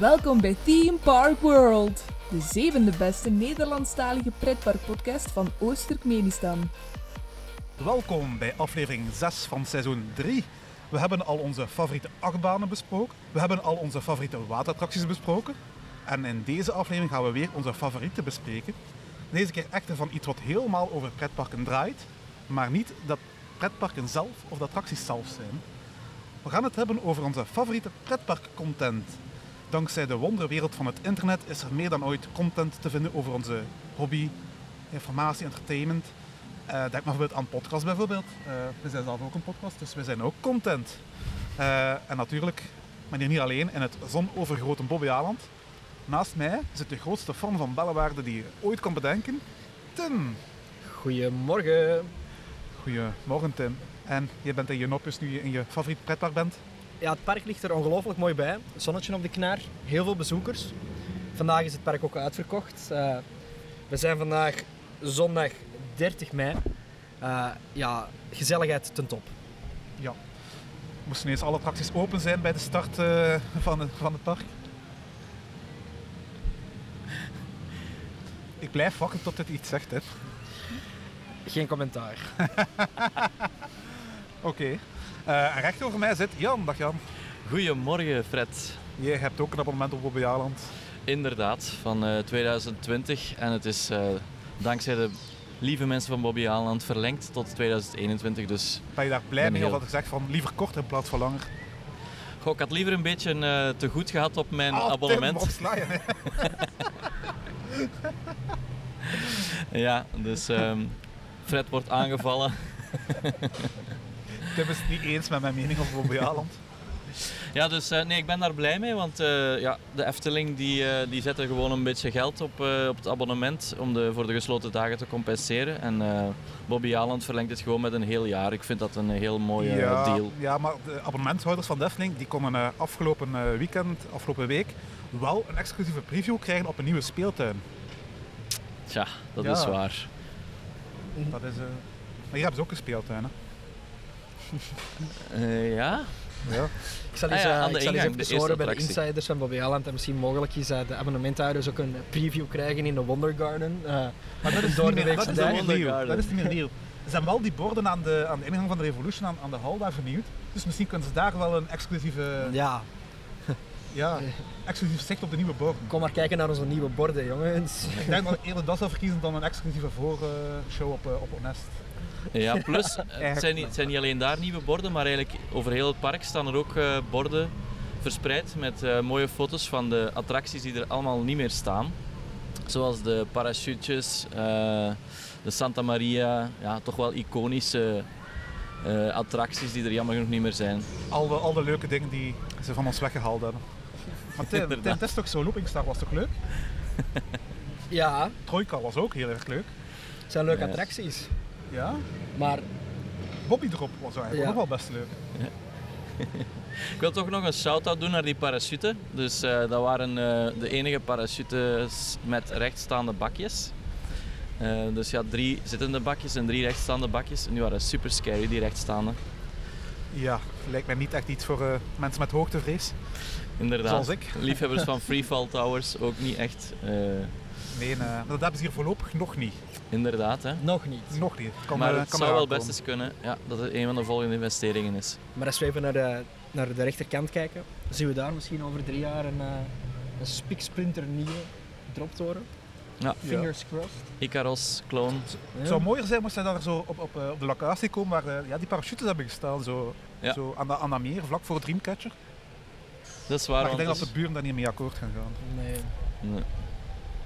Welkom bij Theme Park World, de zevende beste Nederlandstalige pretparkpodcast van Oost-Turkmenistan. Welkom bij aflevering 6 van seizoen 3. We hebben al onze favoriete achtbanen besproken. We hebben al onze favoriete waterattracties besproken. En in deze aflevering gaan we weer onze favorieten bespreken. Deze keer echter van iets wat helemaal over pretparken draait. Maar niet dat pretparken zelf of de attracties zelf zijn. We gaan het hebben over onze favoriete pretparkcontent. Dankzij de wonderwereld van het internet is er meer dan ooit content te vinden over onze hobby, informatie, entertainment. Uh, denk maar bijvoorbeeld aan podcast bijvoorbeeld. Uh, we zijn zelf ook een podcast, dus we zijn ook content. Uh, en natuurlijk, maar niet alleen, in het zonovergrote Bobbejaanland. Naast mij zit de grootste fan van bellenwaarde die je ooit kan bedenken, Tim. Goedemorgen. Goedemorgen Tim. En je bent in je nopjes nu je in je favoriet pretpark bent? Ja, het park ligt er ongelooflijk mooi bij. Zonnetje op de knaar, heel veel bezoekers. Vandaag is het park ook uitverkocht. Uh, we zijn vandaag zondag 30 mei. Uh, ja, gezelligheid ten top. Ja. Moesten eens alle attracties open zijn bij de start uh, van, het, van het park? Ik blijf wachten tot dit iets zegt, hè. Geen commentaar. Oké. Okay. Uh, en recht over mij zit Jan. Dag Jan. Goedemorgen Fred. Jij hebt ook een abonnement op Bobby Aland. Inderdaad, van uh, 2020. En het is uh, dankzij de lieve mensen van Bobby Aland verlengd tot 2021. Dus ben je daar blij mee heel... of had gezegd van liever korter in plaats van langer? Goh, ik had liever een beetje uh, te goed gehad op mijn oh, abonnement. Tim, je, ja, dus um, Fred wordt aangevallen. Tim is het niet eens met mijn mening over Bobby Aland. Ja, dus uh, nee, ik ben daar blij mee, want uh, ja, de Efteling die, uh, die zette gewoon een beetje geld op, op het abonnement om de, voor de gesloten dagen te compenseren. En Bobby Aland verlengt het gewoon met een heel jaar. Ik vind dat een heel mooie ja, deal. Ja, maar de abonnementhouders van de Efteling die konden afgelopen weekend, afgelopen week, wel een exclusieve preview krijgen op een nieuwe speeltuin. Tja, dat ja. is waar. Dat is, maar hier hebben ze ook een speeltuin, hè? Uh, ja? Ja. Ik zal eens, ah, ja, uh, ik zal eens even horen bij de insiders van Bobby Aland en misschien mogelijk is uh, de abonnementhouders ook een preview krijgen in de Wonder Garden. Uh, maar dat is, door de dat, is dat is niet meer nieuw. Er zijn wel die borden aan de, aan de ingang van de Revolution aan, aan de hal daar vernieuwd. Dus misschien kunnen ze daar wel een exclusieve... Ja. Ja, exclusief zicht op de nieuwe borden. Kom maar kijken naar onze nieuwe borden, jongens. Ik denk dat ik eerder dat zou verkiezen dan een exclusieve voorshow op, op Honest. Ja, plus het zijn, niet, het zijn niet alleen daar nieuwe borden, maar eigenlijk over heel het park staan er ook uh, borden verspreid met uh, mooie foto's van de attracties die er allemaal niet meer staan. Zoals de parachutes, uh, de Santa Maria, ja, toch wel iconische attracties die er jammer genoeg niet meer zijn. Al de, al de leuke dingen die ze van ons weggehaald hebben. Maar Tim, het is toch zo, Looping Star was toch leuk? ja. Trojka was ook heel erg leuk. Het zijn leuke attracties. Ja? Maar... Bobby Drop was eigenlijk ja. nog wel best leuk. Ik wil toch nog een shout-out doen naar die parachute. Dus uh, dat waren uh, de enige parachutes met rechtstaande bakjes. Uh, dus ja, drie zittende bakjes en drie rechtstaande bakjes. En die waren super scary, die rechtstaande. Ja, lijkt mij niet echt iets voor mensen met hoogtevrees. Inderdaad. Zoals ik. Liefhebbers van freefall towers ook niet echt. Nee, dat hebben ze hier voorlopig nog niet. Inderdaad, hè? Nog niet. Nog niet. Kan maar het zou wel best eens kunnen ja, dat het een van de volgende investeringen is. Maar als we even naar de, naar de rechterkant kijken, zien we daar misschien over drie jaar een, uh, een spiksplinter nieuwe gedropt worden. Ja. Fingers crossed. Icaros, clone. Het zou mooier zijn moest hij daar zo op, op, op de locatie komen waar ja, die parachutes hebben gestaan. Zo, ja. zo aan, de, aan de meer, vlak voor Dreamcatcher. Dat is waar. Maar ik denk dat de buren daar niet mee akkoord gaan gaan. Nee. nee.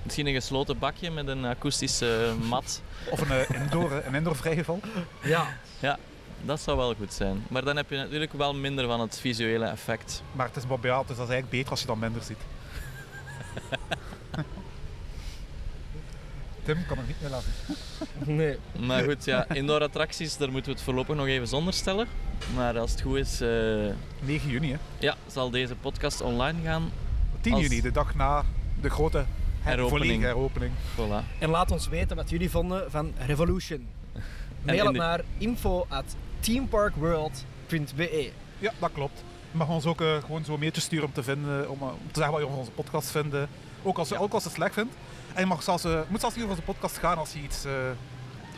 Misschien een gesloten bakje met een akoestische mat. Of een uh, indoor, een indoor vrijgeval. Ja. Ja, dat zou wel goed zijn. Maar dan heb je natuurlijk wel minder van het visuele effect. Maar het is Bobbejaal, dus dat is eigenlijk beter als je dan minder ziet. Tim kan er niet meer laten. Nee. Maar goed, ja, indoor attracties, daar moeten we het voorlopig nog even zonder stellen. Maar als het goed is... Uh, 9 juni, hè? Ja, zal deze podcast online gaan. 10 juni, de dag na de grote heropening. heropening. Voilà. En laat ons weten wat jullie vonden van Revolution. Mail het naar info at teamparkworld.be Ja, dat klopt. Je mag ons ook eh, gewoon zo mailtjes sturen om te, vinden, om, eh, om te zeggen wat je van onze podcast vindt. Ook als, je, ook als je het slecht vindt. En je mag zelfs, eh, moet zelfs niet over onze podcast gaan als je iets, eh,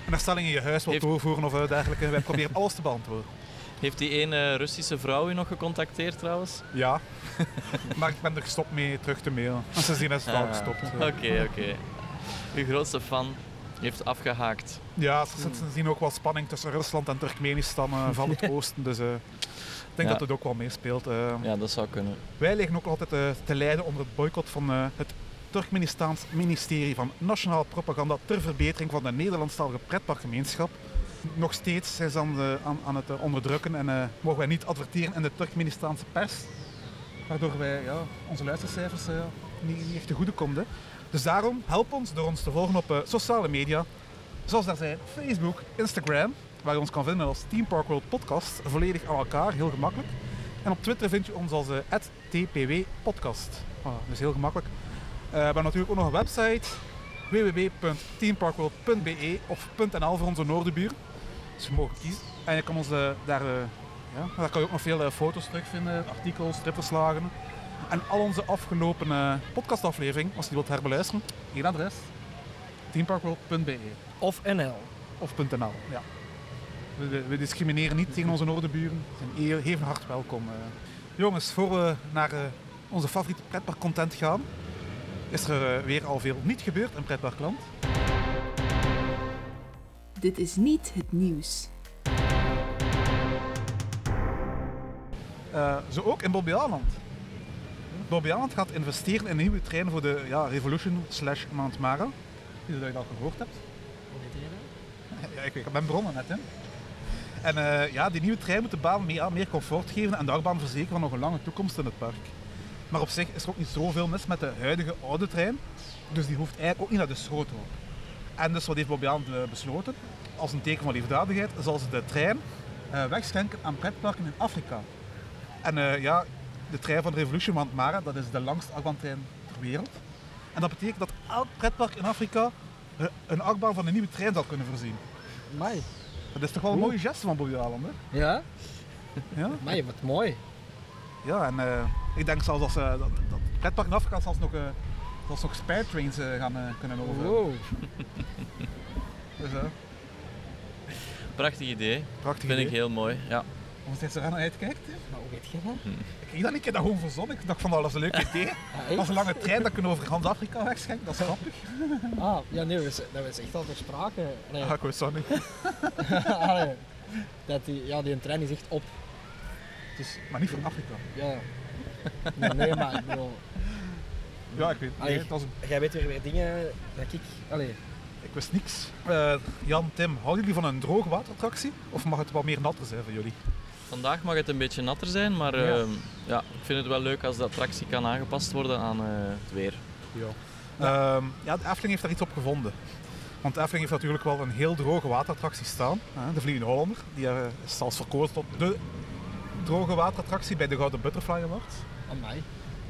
een herstelling in je huis wilt Heeft- doorvoeren of eh, dergelijke. Wij proberen alles te beantwoorden. Heeft die ene Russische vrouw u nog gecontacteerd trouwens? Ja, maar ik ben er gestopt mee terug te mailen. En sindsdien is het al Ah, gestopt. eh. Oké, oké. Uw grootste fan heeft afgehaakt. Ja, zit sindsdien ook wel spanning tussen Rusland en Turkmenistan eh, van het oosten. Dus eh, ik denk Ja. dat het ook wel meespeelt. Ja, dat zou kunnen. Wij liggen ook altijd te lijden onder het boycott van het Turkmenistaans ministerie van Nationale Propaganda ter verbetering van de Nederlandstalige pretparkgemeenschap. Nog steeds zijn ze aan, aan, het eh, onderdrukken en eh, mogen wij niet adverteren in de Turkmenistaanse pers. Waardoor wij ja, onze luistercijfers eh, niet, niet echt te goede hè. Dus daarom help ons door ons te volgen op sociale media. Zoals daar zijn Facebook, Instagram, waar je ons kan vinden als Team Park World Podcast. Volledig aan elkaar, heel gemakkelijk. En op Twitter vind je ons als @tpw_podcast. Ah, dus heel gemakkelijk. We hebben natuurlijk ook nog een website www.teamparkworld.be of .nl voor onze noordenbuur. Dus je mag kiezen. En je kan ons eh, daar, eh, ja, daar kan je ook nog veel eh, foto's terugvinden, artikels, stripverslagen. En al onze afgelopen podcastaflevering, als je die wilt herbeluisteren, één adres: teamparkworld.be Of NL. of .nl. Ja. We, discrimineren niet tegen onze noordenburen. Ze zijn heel, even hard welkom. Jongens, voor we naar onze favoriete pretparkcontent gaan, is er weer al veel niet gebeurd in pretparkland. Dit is niet het nieuws. Eh, zo ook in Bobby Aland. Bobby Aland gaat investeren in een nieuwe trein voor de ja, Revolution slash Mount Mara. Die dat je al gehoord hebt. Ja, ik, ik ben begonnen net, hè. En eh, ja, die nieuwe trein moet de baan meer, meer comfort geven en de achtbaan verzekeren van nog een lange toekomst in het park. Maar op zich is er ook niet zoveel mis met de huidige oude trein, dus die hoeft eigenlijk ook niet naar de schroothoop. En dus wat heeft Bobby eh, besloten? Als een teken van liefdadigheid zal ze de trein eh, wegschenken aan pretparken in Afrika. En eh, ja, de trein van de Revolution Mount Mara, dat is de langste achtbaantrein ter wereld. En dat betekent dat elk pretpark in Afrika een achtbaan van een nieuwe trein zal kunnen voorzien. Mai. Dat is toch wel een mooie geste van Bobby Aland, hè? Ja? Ja, Mai, wat mooi. ja en ik denk zelfs dat, ze, dat, pretpark in Afrika zelfs nog, zelfs nog spare trains eh, gaan eh, kunnen over. Wow. Dus, eh, Prachtig idee. prachtig Vind ik heel mooi. Ja. Hoe steeds er aan uitkijkt. Maar hoe weet je dat? Ik kreeg dat niet, ik heb dat gewoon verzonnen. Ik dacht van, dat was een leuk idee. Ah, Als een lange trein, dat kunnen we over ganz Afrika wegschenken. Dat is grappig. Ah, ja, nee, we, dat was echt al ter sprake. Nee, Ah, ik wist dat niet. Allee, dat die, ja, die trein is echt op. Dus, Maar niet van Afrika. ja. Nee, nee, maar ik bedoel, Ja, ik weet Allee. nee, het was een- jij weet weer weer dingen dat ik... Allee, Ik wist niks. Eh, Jan, Tim, houden jullie van een droge waterattractie? Of mag het wat meer natter zijn voor jullie? Vandaag mag het een beetje natter zijn, maar Ja. ehm, ja, ik vind het wel leuk als de attractie kan aangepast worden aan eh, het weer. Ja. Ehm, ja, de Efteling heeft daar iets op gevonden. Want de Efteling heeft natuurlijk wel een heel droge waterattractie staan. hè, De Vliegende Hollander. Die eh, is zelfs verkozen tot de droge waterattractie bij de Gouden Butterfly Awards. aan mij.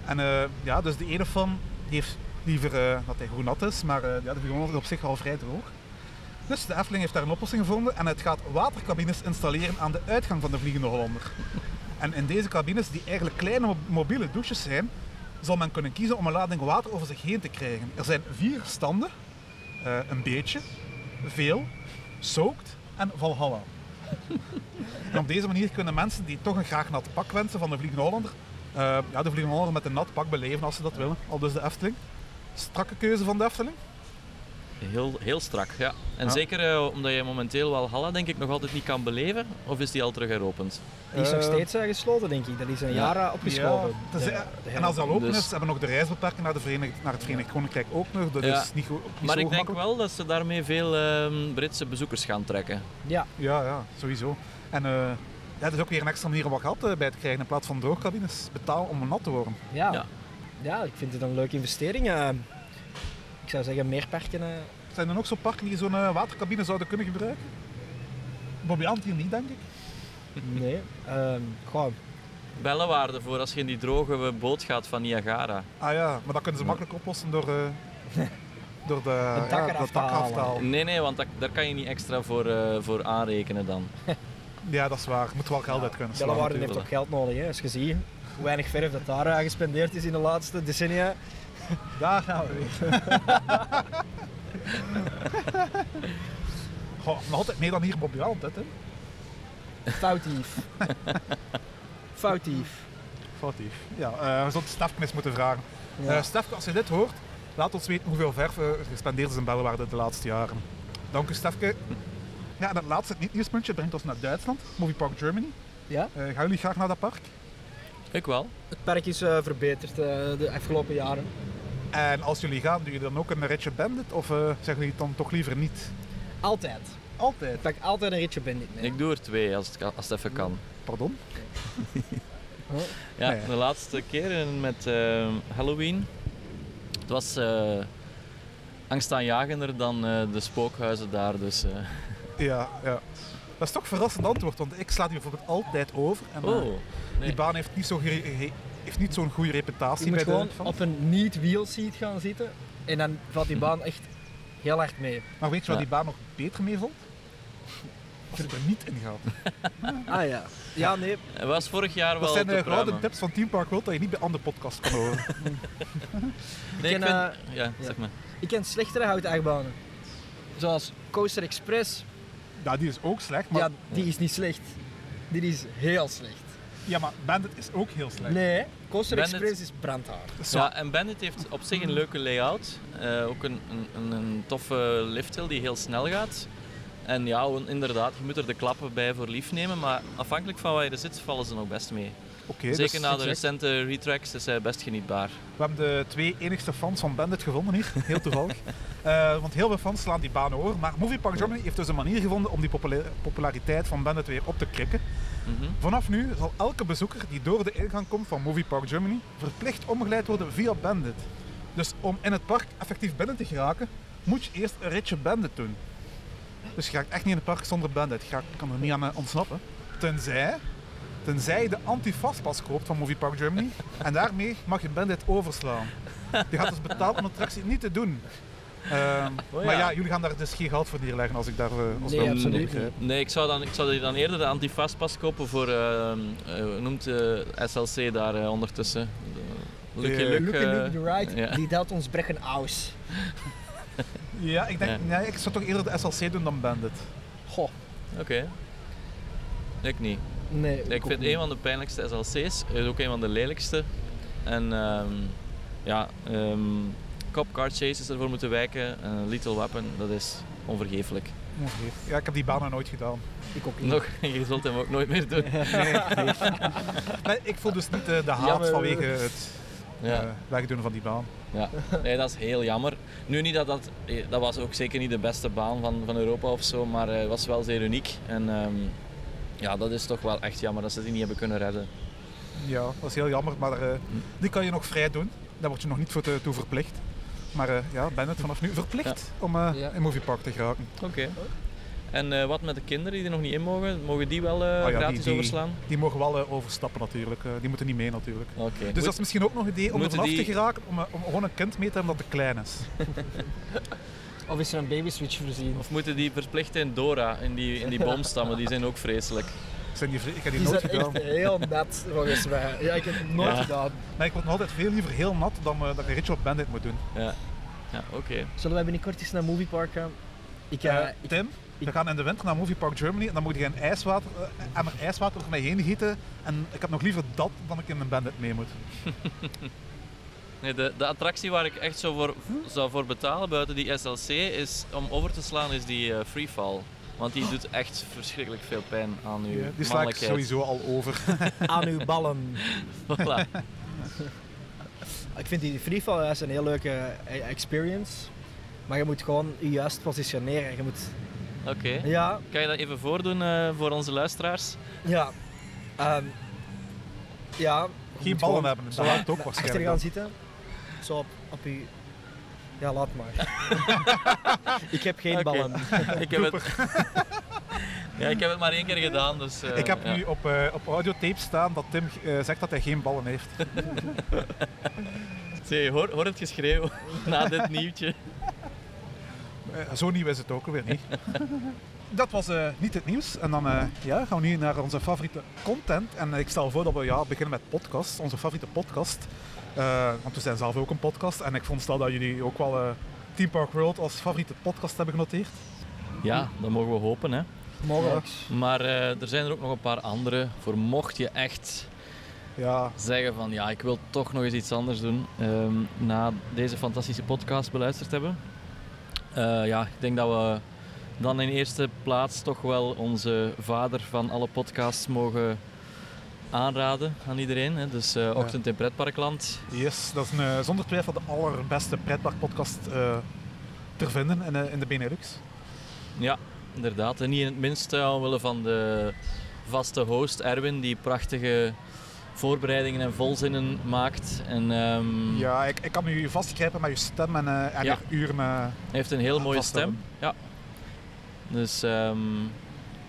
En eh, ja, dus de ene die heeft liever eh, dat hij goed nat is, maar eh, ja, de is op zich al vrij droog. Dus de Efteling heeft daar een oplossing gevonden en het gaat watercabines installeren aan de uitgang van de Vliegende Hollander. En in deze cabines, die eigenlijk kleine mo- mobiele douches zijn, zal men kunnen kiezen om een lading water over zich heen te krijgen. Er zijn vier standen. Een beetje, veel, soaked en Valhalla. en op deze manier kunnen mensen die toch een graag nat pak wensen van de Vliegende Hollander, ja, de Vliegende met een nat pak beleven als ze dat willen. Al dus de Efteling. Strakke keuze van de Efteling. Heel, heel strak, ja. En Ja. zeker eh, omdat je momenteel Valhalla denk ik nog altijd niet kan beleven, of is die al terug heropend? Die is nog Eh, steeds eh, gesloten, denk ik. Dat is een Ja. jaar eh, opgeschoven. Ja, De- de en als dat al open Dus- is, hebben we nog de reisbeperking naar, de Verenigd, naar het Verenigd Koninkrijk ook nog. Dat Ja. is niet, goed, Maar zo ik denk wel dat ze daarmee veel ehm, Britse bezoekers gaan trekken. Ja, Ja, ja, sowieso. En eh, dat is ook weer een extra manier om wat geld eh, bij te krijgen in plaats van droogcabines. Betaal om nat te worden. ja. Ja. ja. ik vind het een leuke investering. eh. ik zou zeggen, meer parken. eh. Zijn er nog zo'n parken die zo'n watercabine zouden kunnen gebruiken? Bobby Ant hier niet, denk ik. nee. ehm goh, Bellenwaarde voor als je in die droge boot gaat van Niagara. Ah ja, maar dat kunnen ze makkelijk oplossen door, eh, door de, dak ja, eraf te af te halen. halen. Nee, nee, want dat- daar kan je niet extra voor, eh, voor aanrekenen dan. Ja, dat is waar. Moet wel geld uit kunnen slaan. Bellewaarde heeft ook geld nodig, hè. als je ziet hoe weinig verf dat daar eh, gespendeerd is in de laatste decennia. Daar gaan we weer. Goh, nog altijd meer dan hier Bobby Weld, hè. Foutief. Foutief. Foutief. Ja, eh, we zullen Stefke eens moeten vragen. Ja. Eh als je dit hoort, laat ons weten hoeveel verf er gespendeerd is in Bellewaarde de laatste jaren. Dank u, Stefke. Ja, en het laatste niet-nieuwspuntje brengt ons naar Duitsland, Movie Park Germany. ja? Eh, gaan jullie graag naar dat park? Ik wel. Het park is eh, verbeterd eh, de afgelopen jaren. En als jullie gaan, doen jullie dan ook een ritje bandit of eh, zeggen jullie het dan toch liever niet? Altijd. Altijd. Ik pak altijd een ritje bandit mee. Ik doe er twee als het, kan- als het even kan. Pardon? Ja, Nee. de laatste keer met eh, Halloween. Het was eh angstaanjagender dan eh, de spookhuizen daar. Dus, eh. Ja, ja. Dat is toch een verrassend antwoord, want ik sla die bijvoorbeeld altijd over. En, eh, Oh, nee. Die baan heeft niet zo'n niet zo'n goede Je reputatie moet bij gewoon de fans. op een niet-wheel seat gaan zitten en dan valt die baan echt heel hard mee. Maar weet je wat Ja. die baan nog beter mee valt? Als je er niet in gaat. Ah ja. Ja, nee. Het was vorig jaar wel Dat zijn de gouden tips van Team Park World dat je niet bij andere podcasts kan horen. Nee, ik ken, vind- eh, ja, zeg maar. Ik ken slechtere houten achtbanen. Zoals Coaster Express. Ja, die is ook slecht, maar, Ja, die is niet slecht. Die is heel slecht. ja, maar Bandit is ook heel slecht. Nee, Coaster Bandit- Express is brandhaar. Zo, Ja, en Bandit heeft op zich een leuke layout. Eh, ook een, een, een, toffe lifthill die heel snel gaat. En ja, inderdaad, je moet er de klappen bij voor lief nemen, maar afhankelijk van waar je er zit, vallen ze nog best mee. Zeker dus na de recente retracks is hij best genietbaar. we hebben de twee enigste fans van Bandit gevonden hier, heel toevallig. Eh, want heel veel fans slaan die baan over. Maar Movie Park Germany heeft dus een manier gevonden om die popula- populariteit van Bandit weer op te krikken. Mhm. Vanaf nu zal elke bezoeker die door de ingang komt van Movie Park Germany verplicht omgeleid worden via Bandit. Dus om in het park effectief binnen te geraken, moet je eerst een ritje Bandit doen. Dus je gaat echt niet in het park zonder Bandit. Je gaat- kan er niet aan eh, ontsnappen. Tenzij, tenzij je de anti-fastpass koopt van Movie Park Germany. En daarmee mag je Bandit overslaan. Je gaat dus betalen om de attractie niet te doen. Ehm, Oh ja. Maar ja, jullie gaan daar dus geen geld voor neerleggen als ik daar eh, als Nee, absoluut begrijp. Nee, ik zou dan, ik zou dan eerder de antifastpas kopen voor, eh, hoe noemt eh, SLC daar ondertussen? De Lucky Luke. Luke Luke the die telt ons brechen aus. Ja, ik denk, Ja. nee, ik zou toch eerder de SLC doen dan Bandit. Goh, Oké. Ik niet. Nee. ik vind niet. een van de pijnlijkste SLC's, is ook een van de lelijkste. En ehm, ja, ehm Cop Car Chases ervoor moeten wijken. en Little Weapon, dat is onvergeeflijk. Ja, ik heb die banen nooit gedaan. Ik ook niet. Nog, je zult hem ook nooit meer doen. Nee, ik voel dus niet eh, de haat Jammer. vanwege het Ja. eh, wegdoen van die baan. Ja, nee, dat is heel jammer. Nu niet dat dat, eh, dat was ook zeker niet de beste baan van, van Europa of zo, maar eh, het was wel zeer uniek. En ehm, ja, dat is toch wel echt jammer dat ze die niet hebben kunnen redden. Ja, dat is heel jammer, maar eh, die kan je nog vrij doen. Daar word je nog niet voor te, toe verplicht. Maar eh, ja, ben het vanaf nu verplicht om eh, Ja. in Movie Park te geraken. Oké. En wat met de kinderen die er nog niet in mogen? Mogen die wel Oh ja, gratis die- overslaan? Die mogen wel overstappen natuurlijk. die moeten niet mee natuurlijk. Oké. Dus dat is misschien ook nog een idee om er vanaf die- te geraken, om, om gewoon een kind mee te hebben dat te klein is. Of is er een baby switch voorzien? Of moeten die verplicht in Dora, in die, in die boomstammen, die zijn ook vreselijk. Zijn die, ik heb die Die nooit zijn gedaan. echt heel nat volgens mij. Ja, ik heb het nooit Ja. gedaan. Nee, ik word nog altijd veel liever heel nat dan eh, dat ik een ritje op Bandit moet doen. Ja, ja oké. Zullen wij binnenkort eens naar Movie Park gaan? Ik, eh, Eh, ik- Tim, we gaan in de winter naar Movie Park Germany en dan moet je een ijswater, emmer ijswater over mij heen gieten. En ik heb nog liever dat dan ik in een bandit mee moet. Nee, de, de attractie waar ik echt zo voor, zou voor betalen buiten die SLC is om over te slaan is die eh, freefall. Want die doet echt verschrikkelijk veel pijn aan uw Ja, die sla ik sowieso al over. aan uw ballen. Voilà. Ik vind die freefall juist een heel leuke eh, experience. Maar je moet gewoon je juist positioneren. Je moet, Oké. ja, Kan je dat even voordoen eh, voor onze luisteraars? ja. ehm, ja. Geen ballen gewoon hebben, Zo dat helpt ook waarschijnlijk Achter gaan dan. zitten. Zo op, op je... Ja, laat maar. ik heb geen ballen. ik, heb het... ja, ik heb het maar één keer gedaan, dus... eh, ik heb ja. nu op, eh, op audiotape staan dat Tim eh, zegt dat hij geen ballen heeft. Zie, hoor, hoor het geschreeuw na dit nieuwtje. Zo nieuw is het ook weer niet. dat was eh, niet het nieuws. En dan eh, ja, gaan we nu naar onze favoriete content. En ik stel voor dat we ja, beginnen met podcast, onze favoriete podcast. Eh, want we zijn zelf ook een podcast. En ik vond stel dat jullie ook wel eh Team Park World als favoriete podcast hebben genoteerd. Ja, dat mogen we hopen. Hè. Mogelijk. Maar eh, er zijn er ook nog een paar andere. Voor mocht je echt Ja, zeggen van ja, ik wil toch nog eens iets anders doen ehm, na deze fantastische podcast beluisterd hebben. Ja, ik denk dat we dan in eerste plaats toch wel onze vader van alle podcasts mogen aanraden aan iedereen. Hè. Dus eh, Ochtend in Pretparkland. yes, dat is een, eh, zonder twijfel de allerbeste pretparkpodcast eh ter vinden in, de- in de Benelux. Ja, inderdaad. En niet in het minste omwille van de vaste host Erwin, die prachtige voorbereidingen en volzinnen maakt. En ehm, Ja, ik, ik kan u vastgrijpen met uw stem en, en Ja. uw uren. hij heeft een heel mooie stem. Ja. Dus ehm,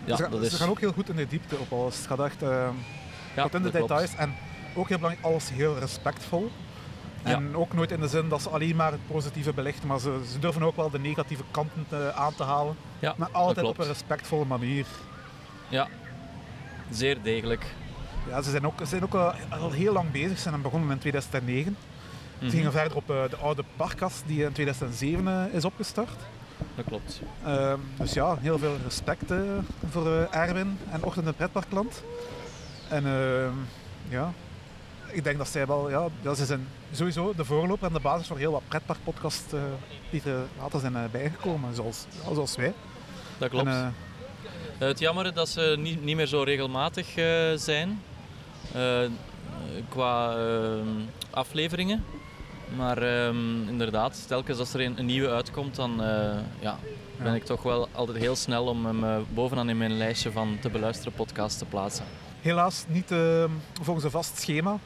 ja, ze, gaan- dat is... ze gaan ook heel goed in de diepte op alles. Het gaat echt eh, ja, tot in de klopt. details. En ook heel belangrijk, alles heel respectvol. En ook nooit in de zin dat ze alleen maar het positieve belichten, maar ze, ze durven ook wel de negatieve kanten te- aan te halen. Ja, Maar altijd op een respectvolle manier. Ja, zeer degelijk. Ja, ze zijn ook, ze zijn ook al, al heel lang bezig. Ze zijn begonnen in 2009. Mhm, Ze gingen verder op eh, de oude parkas die in 2007 eh, is opgestart. Dat klopt. Ehm, dus ja, heel veel respect eh, voor eh, Erwin en Ochtend en Pretparkland. En ehm, ja, ik denk dat zij wel, ja, ja, ze zijn sowieso de voorloper en de basis voor heel wat pretparkpodcasts eh, die er later zijn eh, bijgekomen, zoals, ja, zoals wij. Dat klopt. En, eh, Het jammer dat ze niet, niet meer zo regelmatig zijn qua ehm, afleveringen. Maar ehm, inderdaad, telkens als er een, een nieuwe uitkomt, dan ja, ben Ja. ik toch wel altijd heel snel om hem bovenaan in mijn lijstje van te beluisteren podcasts te plaatsen. Helaas niet ehm, volgens een vast schema,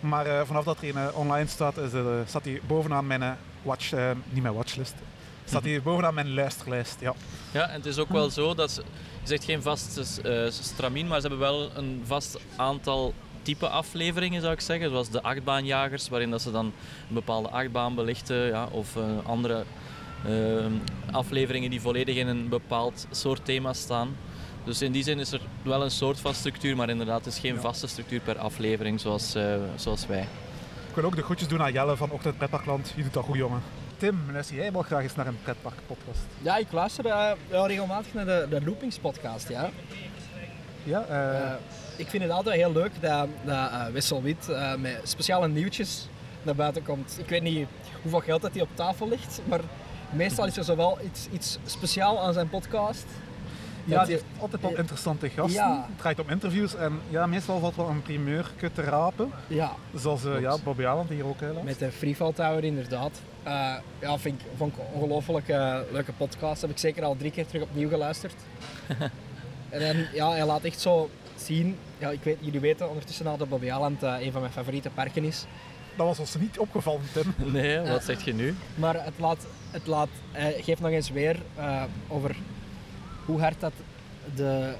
maar eh, vanaf dat er een eh, online staat, is, eh, staat hij bovenaan mijn watch, niet mijn watchlist, staat hij bovenaan mijn luisterlijst. Ja. Ja, en het is ook wel zo dat ze, je zegt geen vast eh, stramien, maar ze hebben wel een vast aantal type afleveringen zou ik zeggen, zoals de achtbaanjagers, waarin dat ze dan een bepaalde achtbaan belichten, ja, of andere eh, afleveringen die volledig in een bepaald soort thema staan. Dus in die zin is er wel een soort van structuur, maar inderdaad, het is geen Ja. vaste structuur per aflevering zoals, eh, zoals wij. Ik wil ook de groetjes doen aan Jelle van Ochtend Pretparkland. Je doet dat goed, jongen. Tim, luister jij wel graag eens naar een pretparkpodcast? Ja, ik luister eh, wel regelmatig naar de, de Loopings podcast, ja. Ja, eh, ik vind het altijd heel leuk dat, dat Wessel Wit eh, met speciale nieuwtjes naar buiten komt. Ik weet niet hoeveel geld dat hij op tafel ligt, maar meestal is er zowel iets, iets speciaal aan zijn podcast. Ja, die heeft altijd wel ja. interessante gasten. Ja. Het draait om interviews en ja, meestal valt wel een primeur te rapen. Ja, Zoals eh, ja, Bobby Aland hier ook helaas. met de Freefall Tower inderdaad. Eh, ja, vind ik, vond ik een ongelooflijk eh, leuke podcast. Heb ik zeker al drie keer terug opnieuw geluisterd. en dan, ja, hij laat echt zo zien. Ja, ik weet, jullie weten ondertussen al dat Bobby Aland eh, een van mijn favoriete parken is. Dat was ons niet opgevallen, Tim. Nee, wat zeg je nu? Maar het laat, het laat hij geeft nog eens weer eh, over hoe hard dat de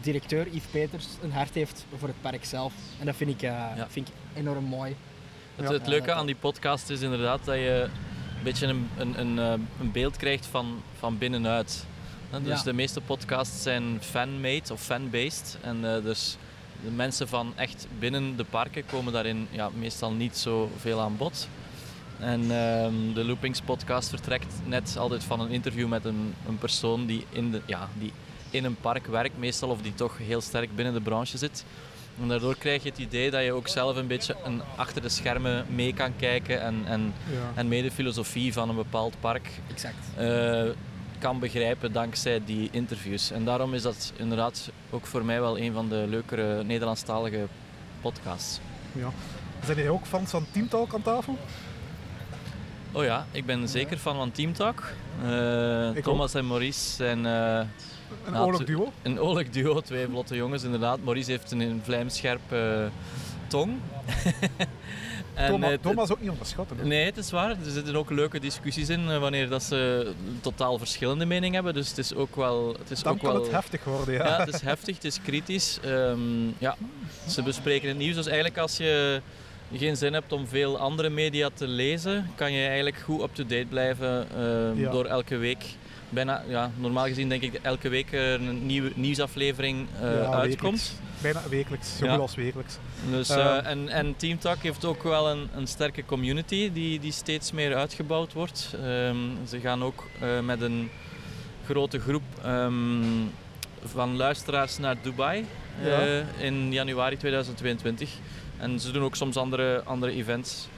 directeur Yves Peters een hart heeft voor het park zelf. En dat vind ik, eh, vind ik enorm mooi. Het, Ja. het leuke aan die podcast is inderdaad dat je een beetje een, een, een, eh, een beeld krijgt van, van binnenuit. Dus Ja. de meeste podcasts zijn fan-made of fan-based. En eh, dus de mensen van echt binnen de parken komen daarin ja, meestal niet zo veel aan bod. En ehm, de Loopings podcast vertrekt net altijd van een interview met een, een persoon die in, de, ja, die in een park werkt, meestal of die toch heel sterk binnen de branche zit. En daardoor krijg je het idee dat je ook zelf een beetje een, achter de schermen mee kan kijken en, en, Ja. en mee de filosofie van een bepaald park Exact. eh, kan begrijpen dankzij die interviews. En daarom is dat inderdaad ook voor mij wel een van de leukere Nederlandstalige podcasts. ja. Zijn jij ook fans van Team Talk aan tafel? Oh ja, ik ben zeker fan van Team Talk. Eh, Ik Thomas en Maurice zijn eh, Een te- duo? een oorlijk duo, twee vlotte jongens inderdaad. Maurice heeft een vlijmscherpe tong. En, Thomas, eh, Thomas ook niet onderschatten. hè? Nee, het is waar. Er zitten ook leuke discussies in eh, wanneer dat ze totaal verschillende meningen hebben. Dus het is ook wel. Het is Dan ook kan wel het heftig worden, ja. ja, het is heftig, het is kritisch. Ehm, ja. Ze bespreken het nieuws. Dus eigenlijk als je geen zin hebt om veel andere media te lezen, kan je eigenlijk goed up-to-date blijven ehm, Ja. door elke week bijna, ja, normaal gezien denk ik dat elke week een nieuwe nieuwsaflevering eh, Ja, uitkomt. wekelijks. Bijna wekelijks, zo Ja. goed als wekelijks. Dus, Ehm. eh, en, en Team Talk heeft ook wel een, een sterke community die, die steeds meer uitgebouwd wordt. Ehm, ze gaan ook eh, met een grote groep van luisteraars naar Dubai Ja. in januari 2022. En ze doen ook soms andere, andere events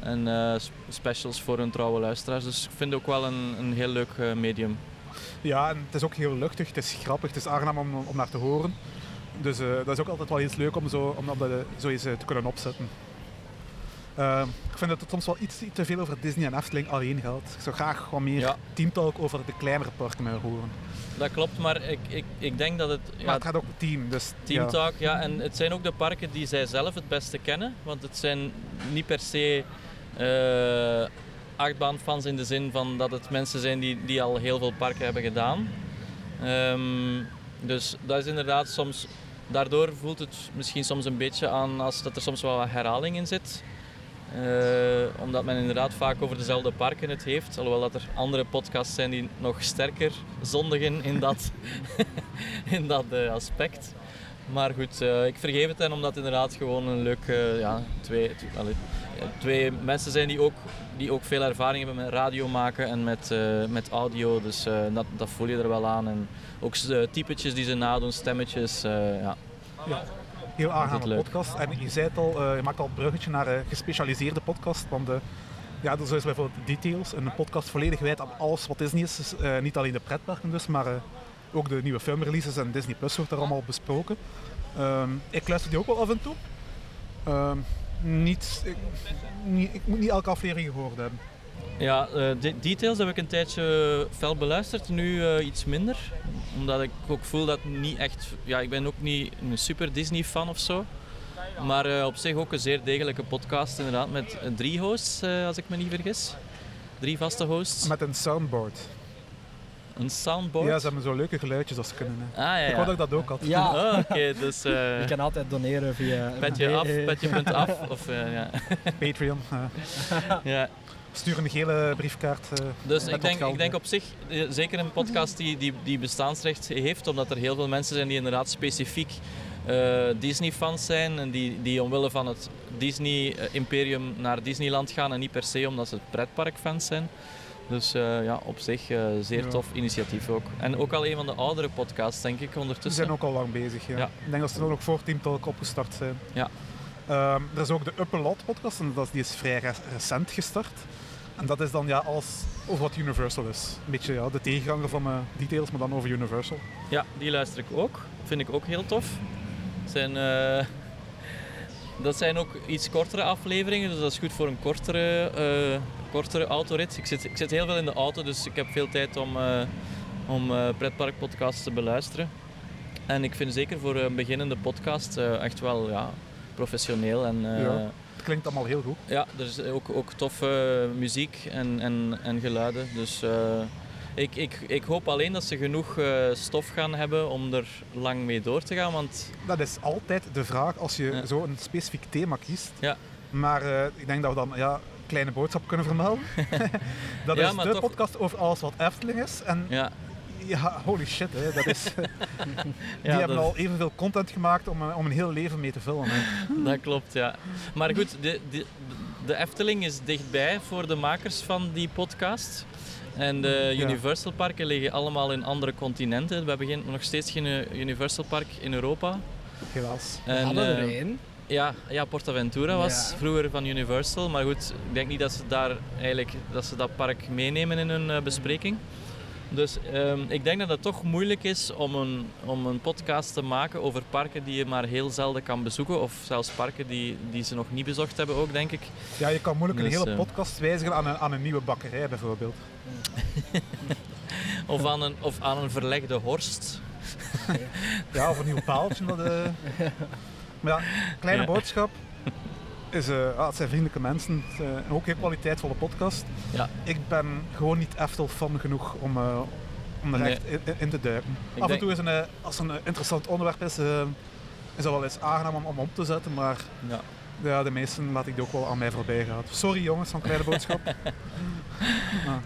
en eh, specials voor hun trouwe luisteraars. Dus ik vind het ook wel een, een heel leuk eh, medium. Ja, en het is ook heel luchtig, het is grappig, het is aangenaam om, om naar te horen. Dus eh, dat is ook altijd wel iets leuk om zo, om dat, eh, zo eens eh, te kunnen opzetten. Ehm, ik vind dat het soms wel iets, te veel over Disney en Efteling alleen gaat. Ik zou graag wat meer Ja. teamtalk over de kleinere parken willen horen. Dat klopt, maar ik, ik, ik denk dat het... maar ja, het gaat ook team, dus Team ja. Talk, ja. En het zijn ook de parken die zij zelf het beste kennen. Want het zijn niet per se eh achtbaanfans in de zin van dat het mensen zijn die, die al heel veel parken hebben gedaan. Ehm, dus dat is inderdaad soms... Daardoor voelt het misschien soms een beetje aan als dat er soms wel wat herhaling in zit. Eh, omdat men inderdaad vaak over dezelfde parken het heeft. Alhoewel dat er andere podcasts zijn die nog sterker zondigen in dat, in dat eh, aspect. Maar goed, eh, ik vergeef het hen omdat het inderdaad gewoon een leuk, ja, twee, twee, twee mensen zijn die ook, die ook veel ervaring hebben met radio maken en met, met audio. Dus dat, dat voel je er wel aan. En ook typetjes die ze nadoen, stemmetjes. Ja. Heel aangename leuk. podcast. En je zei het al, eh, je maakt al een bruggetje naar een gespecialiseerde podcast. Want eh, ja, er is bijvoorbeeld Details, een podcast volledig gewijd aan alles wat Disney is. Dus, eh, niet alleen de pretparken dus, maar eh, ook de nieuwe filmreleases en Disney Plus wordt daar allemaal besproken. Ehm, ik luister die ook wel af en toe. Ehm, niet, ik, niet, ik moet niet elke aflevering gehoord hebben. Ja, eh, de- details heb ik een tijdje fel beluisterd, nu eh, iets minder. Omdat ik ook voel dat niet echt. Ja, ik ben ook niet een super Disney-fan of zo. Maar eh, op zich ook een zeer degelijke podcast, inderdaad, met drie hosts, eh, als ik me niet vergis. Drie vaste hosts. Met een soundboard. Een soundboard. Ja, ze hebben zo leuke geluidjes als ze kunnen. hè. Ah ja, Ik wou dat ik dat ook had. Ja, Oh, Oké, dus eh, je kan altijd doneren via... petje af, petje.af. Of, eh, ja. Patreon. ja. Stuur een gele briefkaart. eh, Dus ik denk, ik denk op zich, eh, zeker een podcast die, die, die bestaansrecht heeft, omdat er heel veel mensen zijn die inderdaad specifiek eh, Disney-fans zijn en die, die omwille van het Disney-imperium naar Disneyland gaan en niet per se omdat ze pretparkfans zijn. Dus ja, op zich zeer Ja. tof initiatief ook. En ook al een van de oudere podcasts, denk ik, Die ondertussen. zijn ook al lang bezig. Ja. Ja. Ik denk dat ze dan ook voor Team Talk opgestart zijn. Ja. Ehm, er is ook de Up A Lot podcast en dat is, die is vrij re- recent gestart. En dat is dan ja, als, over wat Universal is. Een beetje ja, de tegenganger van eh, Details, maar dan over Universal. Ja, die luister ik ook. Vind ik ook heel tof. Zijn, eh, dat zijn ook iets kortere afleveringen, dus dat is goed voor een kortere, eh, kortere autorit. Ik zit, ik zit heel veel in de auto, dus ik heb veel tijd om, om pretparkpodcasts te beluisteren. En ik vind zeker voor een beginnende podcast echt wel ja, professioneel. En, eh, Ja. Het klinkt allemaal heel goed. ja, er is ook, ook toffe muziek en, en, en geluiden. Dus eh, ik, ik, ik hoop alleen dat ze genoeg eh, stof gaan hebben om er lang mee door te gaan. Want Dat is altijd de vraag als je Ja. zo een specifiek thema kiest. Ja. Maar eh, ik denk dat we dan ja, een kleine boodschap kunnen vermelden. dat Ja, is de toch- podcast over alles wat Efteling is. En ja, holy shit, hè, dat is, die ja hebben dat, al evenveel content gemaakt om, eh, om een heel leven mee te vullen. Hè. dat klopt. Ja. Maar goed, de, de, de Efteling is dichtbij voor de makers van die podcast. En de Ja. Universal parken liggen allemaal in andere continenten. We hebben geen, nog steeds geen eh, Universal park in Europa. Helaas. We En, hadden er eh, één. Ja, ja Portaventura was Ja. vroeger van Universal, maar goed, ik denk niet dat ze daar eigenlijk dat ze dat park meenemen in hun eh, bespreking. Dus ehm, ik denk dat het toch moeilijk is om een, om een podcast te maken over parken die je maar heel zelden kan bezoeken, of zelfs parken die, die ze nog niet bezocht hebben ook, denk ik. Ja, je kan moeilijk een Dus, hele eh, podcast wijzigen aan een, aan een nieuwe bakkerij bijvoorbeeld. Of aan een, of aan een verlegde horst. Ja, of een nieuw paaltje. Dat, eh. Maar ja, kleine Ja. boodschap. Is, eh, ja, het zijn vriendelijke mensen. Het eh, een ook heel kwaliteitvolle podcast. Ja. Ik ben gewoon niet Eftel-fan genoeg om, eh, om er Nee. echt in, in te duiken. Ik Af en denk- toe is een, als een interessant onderwerp is, eh, is dat wel eens aangenaam om, om op te zetten. Maar Ja. Ja, de meesten laat ik die ook wel aan mij voorbij gaan. Sorry jongens van Kleine Boodschap.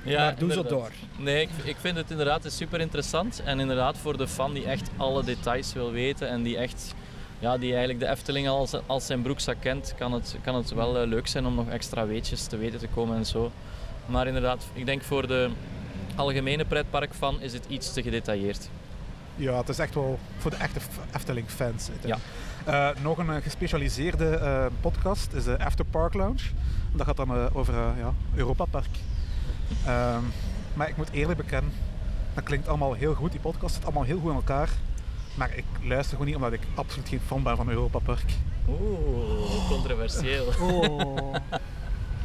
Ja, maar doe zo door. Nee, ik, ik vind het inderdaad super interessant. En inderdaad voor de fan die echt alle details wil weten en die echt ja, die eigenlijk de Efteling als, als zijn broekzak kent, kan het, kan het wel eh, leuk zijn om nog extra weetjes te weten te komen en zo. Maar inderdaad, ik denk voor de algemene pretparkfan is het iets te gedetailleerd. Ja, het is echt wel voor de echte Efteling-fans. Ja. Eh, nog een eh, gespecialiseerde podcast is de After Park Lounge. Dat gaat dan over ja, Europa Park. Ehm, maar ik moet eerlijk bekennen, dat klinkt allemaal heel goed. Die podcast zit allemaal heel goed in elkaar. Maar ik luister gewoon niet omdat ik absoluut geen fan ben van Europa Park. Oeh, controversieel. Oh.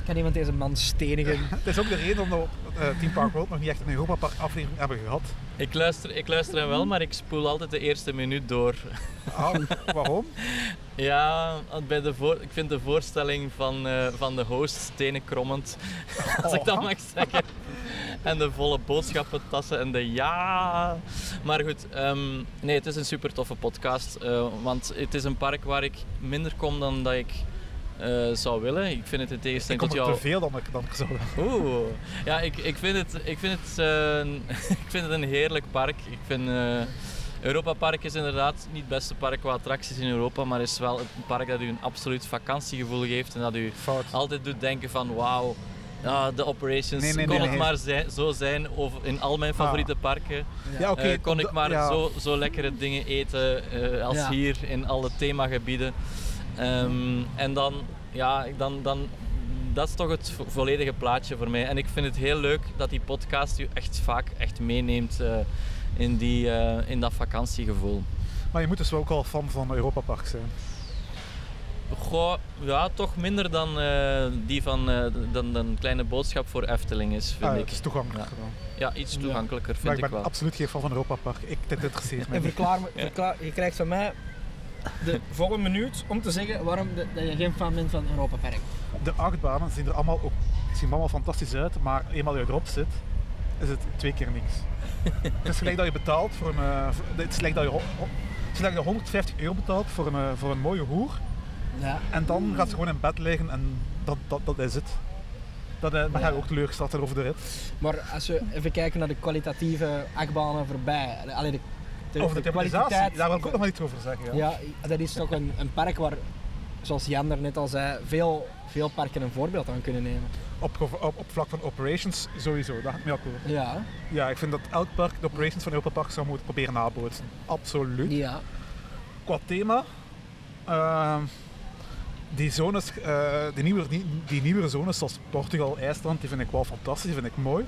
Kan iemand deze man stenigen? Het is ook de reden omdat we op eh, Team Park World nog niet echt een Europa Park aflevering hebben gehad. Ik luister, ik luister hem wel, maar ik spoel altijd de eerste minuut door. Ah, waarom? Ja, bij de voor, ik vind de voorstelling van, eh, van de host tenenkrommend, als ik dat Oh. mag zeggen. En de volle boodschappentassen en de ja. Maar goed, ehm, nee, het is een super toffe podcast. eh, want het is een park waar ik minder kom dan dat ik eh, zou willen. Ik vind het in tegenstelling tot jou. te veel dan ik, dan ik zou willen. Oeh, ja, ik, ik vind het, ik vind het, eh, ik vind het een heerlijk park. Ik vind eh, Europa Park is inderdaad niet het beste park qua attracties in Europa, maar is wel een park dat u een absoluut vakantiegevoel geeft en dat u Fout. altijd doet denken van wauw. ja, de operations, Nee, nee, kon nee, het nee. maar zijn, zo zijn over, in al mijn favoriete parken. Ja, oké. Kon ik maar ja. zo, zo lekkere dingen eten eh, als Ja. hier in alle themagebieden. Ehm, en dan, ja, dan, dan, dat is toch het vo- volledige plaatje voor mij. En ik vind het heel leuk dat die podcast u echt vaak echt meeneemt eh, in, die, eh, in dat vakantiegevoel. Maar je moet dus wel ook wel fan van Europa Park zijn. Goh, ja, toch minder dan eh, die van eh, dan, dan Kleine Boodschap voor Efteling is, vind Ah, ja, ik. het is toegankelijk Ja. gedaan. Ja, iets Ja. toegankelijker Maar vind ik ik ben wel. absoluut geen fan van Europa Park. Ik, dit interesseert mij En niet. verklaar, me, Ja. verklaar, je krijgt van mij de volgende minuut om te zeggen waarom de- dat je geen fan bent van Europa Park. De achtbanen zien er allemaal, ook, zien er allemaal fantastisch uit, maar eenmaal je erop zit, is het twee keer niks. het is gelijk dat je betaalt voor een... eh, voor- het is gelijk dat je, het is gelijk dat je 150 euro betaalt voor een, eh, voor een mooie hoer. Ja. En dan gaat ze gewoon in bed liggen en dat, dat, dat is het. Dat, eh, dan ga je ook teleurgesteld over de rit. Maar als we even kijken naar de kwalitatieve achtbanen voorbij. Allee, de, de, over de, de thematisatie, daar wil ik ook nog wel iets over zeggen. Ja. Ja, dat is toch een, een park waar, zoals Jan er net al zei, veel, veel parken een voorbeeld aan kunnen nemen. Op, op, op vlak van operations sowieso, daar ga ik mee akkoord. Ja. Ja, ik vind dat elk park de operations van Europa Park zou moeten proberen nabootsen. Absoluut. Ja. Qua thema, ehm, die zones, eh, die, nieuwe, die, die nieuwere zones zoals Portugal, IJsland, die vind ik wel fantastisch, die vind ik mooi.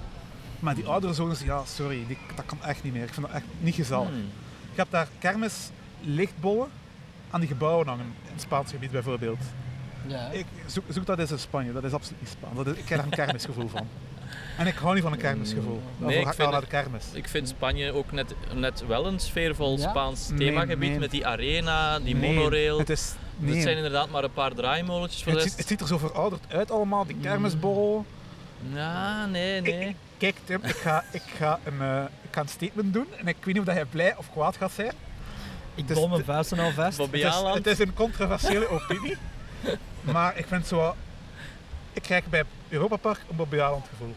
Maar die oudere zones, ja, sorry, die, dat kan echt niet meer. Ik vind dat echt niet gezellig. Hmm. Je hebt daar kermis lichtbollen aan die gebouwen hangen, in het Spaans gebied bijvoorbeeld. ja. Ik zoek, zoek dat eens in Spanje, dat is absoluut niet Spaans. Dat is, ik krijg daar een kermisgevoel van. En ik hou niet van een kermisgevoel. Daarvoor ik ga ik vind wel naar de kermis. Ik vind Spanje ook net, net wel een sfeervol Ja? Spaans Nee, themagebied nee. met die arena, die Nee, monorail. Het, is, nee. Het zijn inderdaad maar een paar draaimolentjes voor het, ziet, het ziet er zo verouderd uit allemaal, die kermisbol. Ja, nee, nee. Kijk Tim, ik ga, ik, ga een, eh, ik ga een statement doen en ik weet niet of dat jij blij of kwaad gaat zijn. Ik is bol mijn vuisten al vast. Het is, het is een controversiële opinie, maar ik vind zo... Ik krijg bij Europa Park een Bobby Aland gevoel.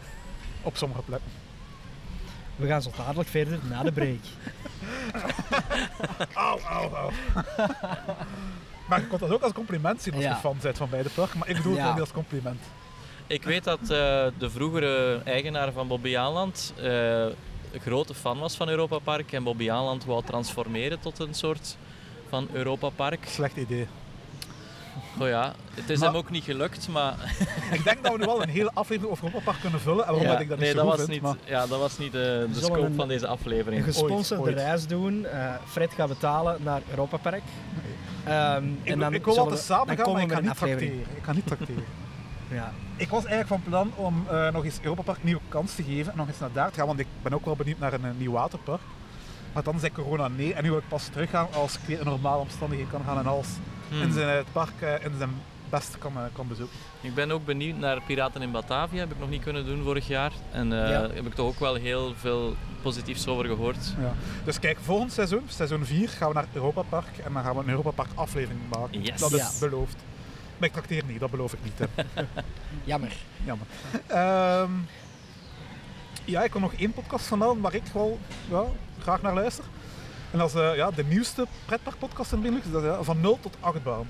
Op sommige plekken. We gaan zo dadelijk verder na de break. Auw, auw, auw. maar je kon dat ook als compliment zien als Ja. je fan bent van beide parken, maar ik bedoel het Ja. wel niet als compliment. Ik weet dat eh, de vroegere eigenaar van Bobby Aanland eh, een grote fan was van Europa Park en Bobby Aanland wou transformeren tot een soort van Europa Park. Slecht idee. Oh ja, het is Maar- hem ook niet gelukt, maar Ik denk dat we nu wel een hele aflevering over Europa Park kunnen vullen, en waarom ja, dat ik dat nee, niet dat zo goed was vind. niet, maar- ja, dat was niet de, de scope een- van deze Een aflevering. gesponsorde ooit. reis doen. Eh, Fred gaat betalen naar Europa Park. Ehm, Ik, en dan ik wil altijd samen dan gaan, maar ik met niet een aflevering. tracteren. Ik ga niet tracteren. Ja. Ik was eigenlijk van plan om eh, nog eens Europa Park een nieuwe kans te geven en nog eens naar daar te gaan, want ik ben ook wel benieuwd naar een, eh, nieuw waterpark. Maar dan zei corona nee en nu wil ik pas teruggaan als ik weer in normale omstandigheden kan gaan en als Hmm. in zijn, het park eh, in zijn best kan, eh, kan bezoeken. Ik ben ook benieuwd naar Piraten in Batavia. Heb ik nog niet kunnen doen vorig jaar. En eh Ja. heb ik toch ook wel heel veel positiefs over gehoord. Ja. Dus kijk, volgend seizoen, seizoen 4, gaan we naar Europa Park en dan gaan we een Europa Park aflevering maken. Yes. Dat is beloofd. Maar ik trakteer niet, dat beloof ik niet. Hè. Jammer. Jammer. Ehm, ja, ik wil nog één podcast vermelden waar ik wel ja, graag naar luister. En dat is eh, ja, de nieuwste pretparkpodcast in Benelux. Dat is ja, van 0 tot 8 baan.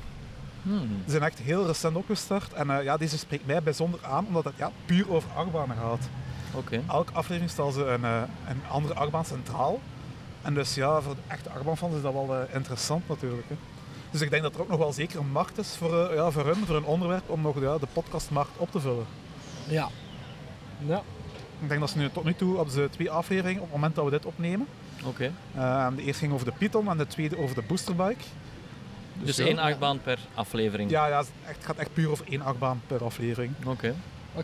Hmm. Ze zijn echt heel recent opgestart. En eh, ja, deze spreekt mij bijzonder aan, omdat het ja, puur over achtbanen gaat. Elke aflevering stelt ze een, eh, een andere achtbaan centraal. En dus ja, voor de echte achtbaanfans is dat wel eh, interessant natuurlijk. Hè. Dus ik denk dat er ook nog wel zeker een markt is voor, eh, ja, voor hun, voor hun onderwerp, om nog ja, de podcastmarkt op te vullen. Ja. Ja. Ik denk dat ze nu tot nu toe hebben ze twee afleveringen op het moment dat we dit opnemen. Oké. Eh, de eerste ging over de Python en de tweede over de boosterbike. Dus ja. één achtbaan per aflevering. Ja, ja, het gaat echt puur over één achtbaan per aflevering. Oké. Oké.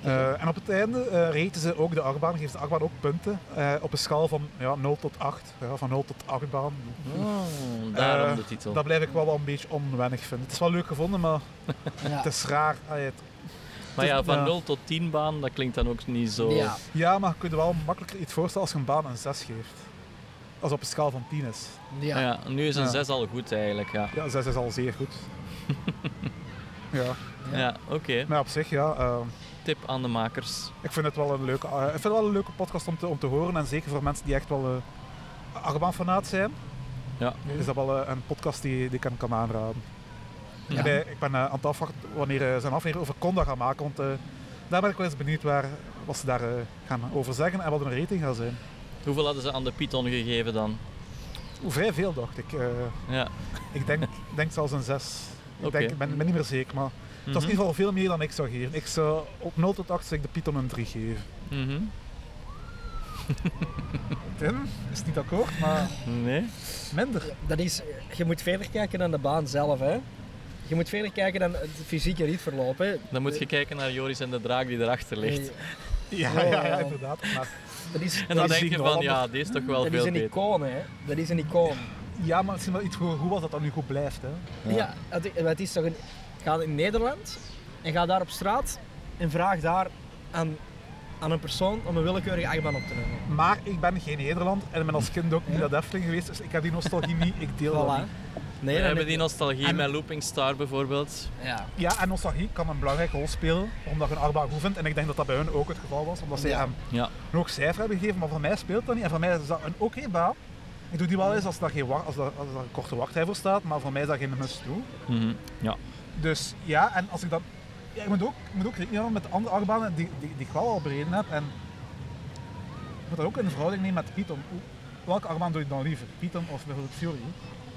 Eh, en op het einde eh reten ze ook de achtbaan, geeft de achtbaan ook punten eh, op een schaal van ja, 0 tot 8. Ja, van 0 tot 8 baan. Oh, daarom de titel. Dat blijf ik wel, wel een beetje onwennig vinden. Het is wel leuk gevonden, maar ja. het is raar. Allee, het- Maar ja, van ja. 0 tot 10 baan, dat klinkt dan ook niet zo... Ja. Ja, maar je kunt je wel makkelijker iets voorstellen als je een baan een 6 geeft. Als op een schaal van 10 is. Ja. Ja. nu is een Ja. 6 al goed eigenlijk, ja. Ja, 6 is al zeer goed. ja, Ja, oké. maar op zich, ja. eh, Tip aan de makers. ik vind het wel een leuke, eh, ik vind het wel een leuke podcast om te, om te horen. En zeker voor mensen die echt wel uh, achtbaanfanaat zijn. Ja. Is dat wel eh, een podcast die, die ik hem kan aanraden. Ja. En, eh, ik ben eh, aan het afwachten wanneer eh, ze een aflevering over Conda gaan maken. Want eh, daar ben ik wel eens benieuwd waar, wat ze daar eh, gaan over zeggen en wat een rating gaat zijn. Hoeveel hadden ze aan de Python gegeven dan? Vrij veel, dacht ik. Eh, Ja. ik denk, denk zelfs een 6. Ik denk, ben, ben niet meer zeker, maar het was in ieder geval veel meer dan ik zou geven. Ik zou op 0 tot 8 zou ik de Python een 3 geven. Mhm. Tim is niet akkoord, maar Nee? minder. Dat is, je moet verder kijken dan de baan zelf. Hè. Je moet verder kijken dan het fysieke rietverloop. Hè. Dan moet je kijken naar Joris en de draak die erachter ligt. Ja, Ja, ja, ja. ja, inderdaad. Maar, Dat is, En dan Dat denk is je van, ja, deze is toch wel dat is veel een beter. icoon. Hè. Dat is een icoon. ja, maar misschien wel iets hoe, hoe was dat dan nu goed blijft. Hè? Ja, het, het is toch een... Ga in Nederland en ga daar op straat en vraag daar aan, aan een persoon om een willekeurige achtbaan op te nemen. Maar ik ben geen Nederland en ik ben als kind ook niet naar de Efteling geweest, dus ik heb die nostalgie niet. Ik deel dat Voilà. niet. Nee, We hebben heb die nostalgie En- met Looping Star bijvoorbeeld. Ja. Ja, en nostalgie kan een belangrijke rol spelen, omdat je een achtbaan goed vindt. En ik denk dat dat bij hun ook het geval was, omdat ze Ja. hem Ja. een hoog cijfer hebben gegeven. Maar voor mij speelt dat niet. En voor mij is dat een oké baan. Ik doe die wel eens als, daar geen wacht, als, daar, als daar een korte wachtrij voor staat, maar voor mij is dat geen must-do. Mhm. Ja. Dus ja, en als ik dat... Ja, ik moet ook, ik moet ook rekening houden met de andere achtbanen die, die, die ik wel al bereden heb. En ik moet dat ook in verhouding nemen met Python. Welke achtbaan doe je dan liever? Python of bijvoorbeeld Fury?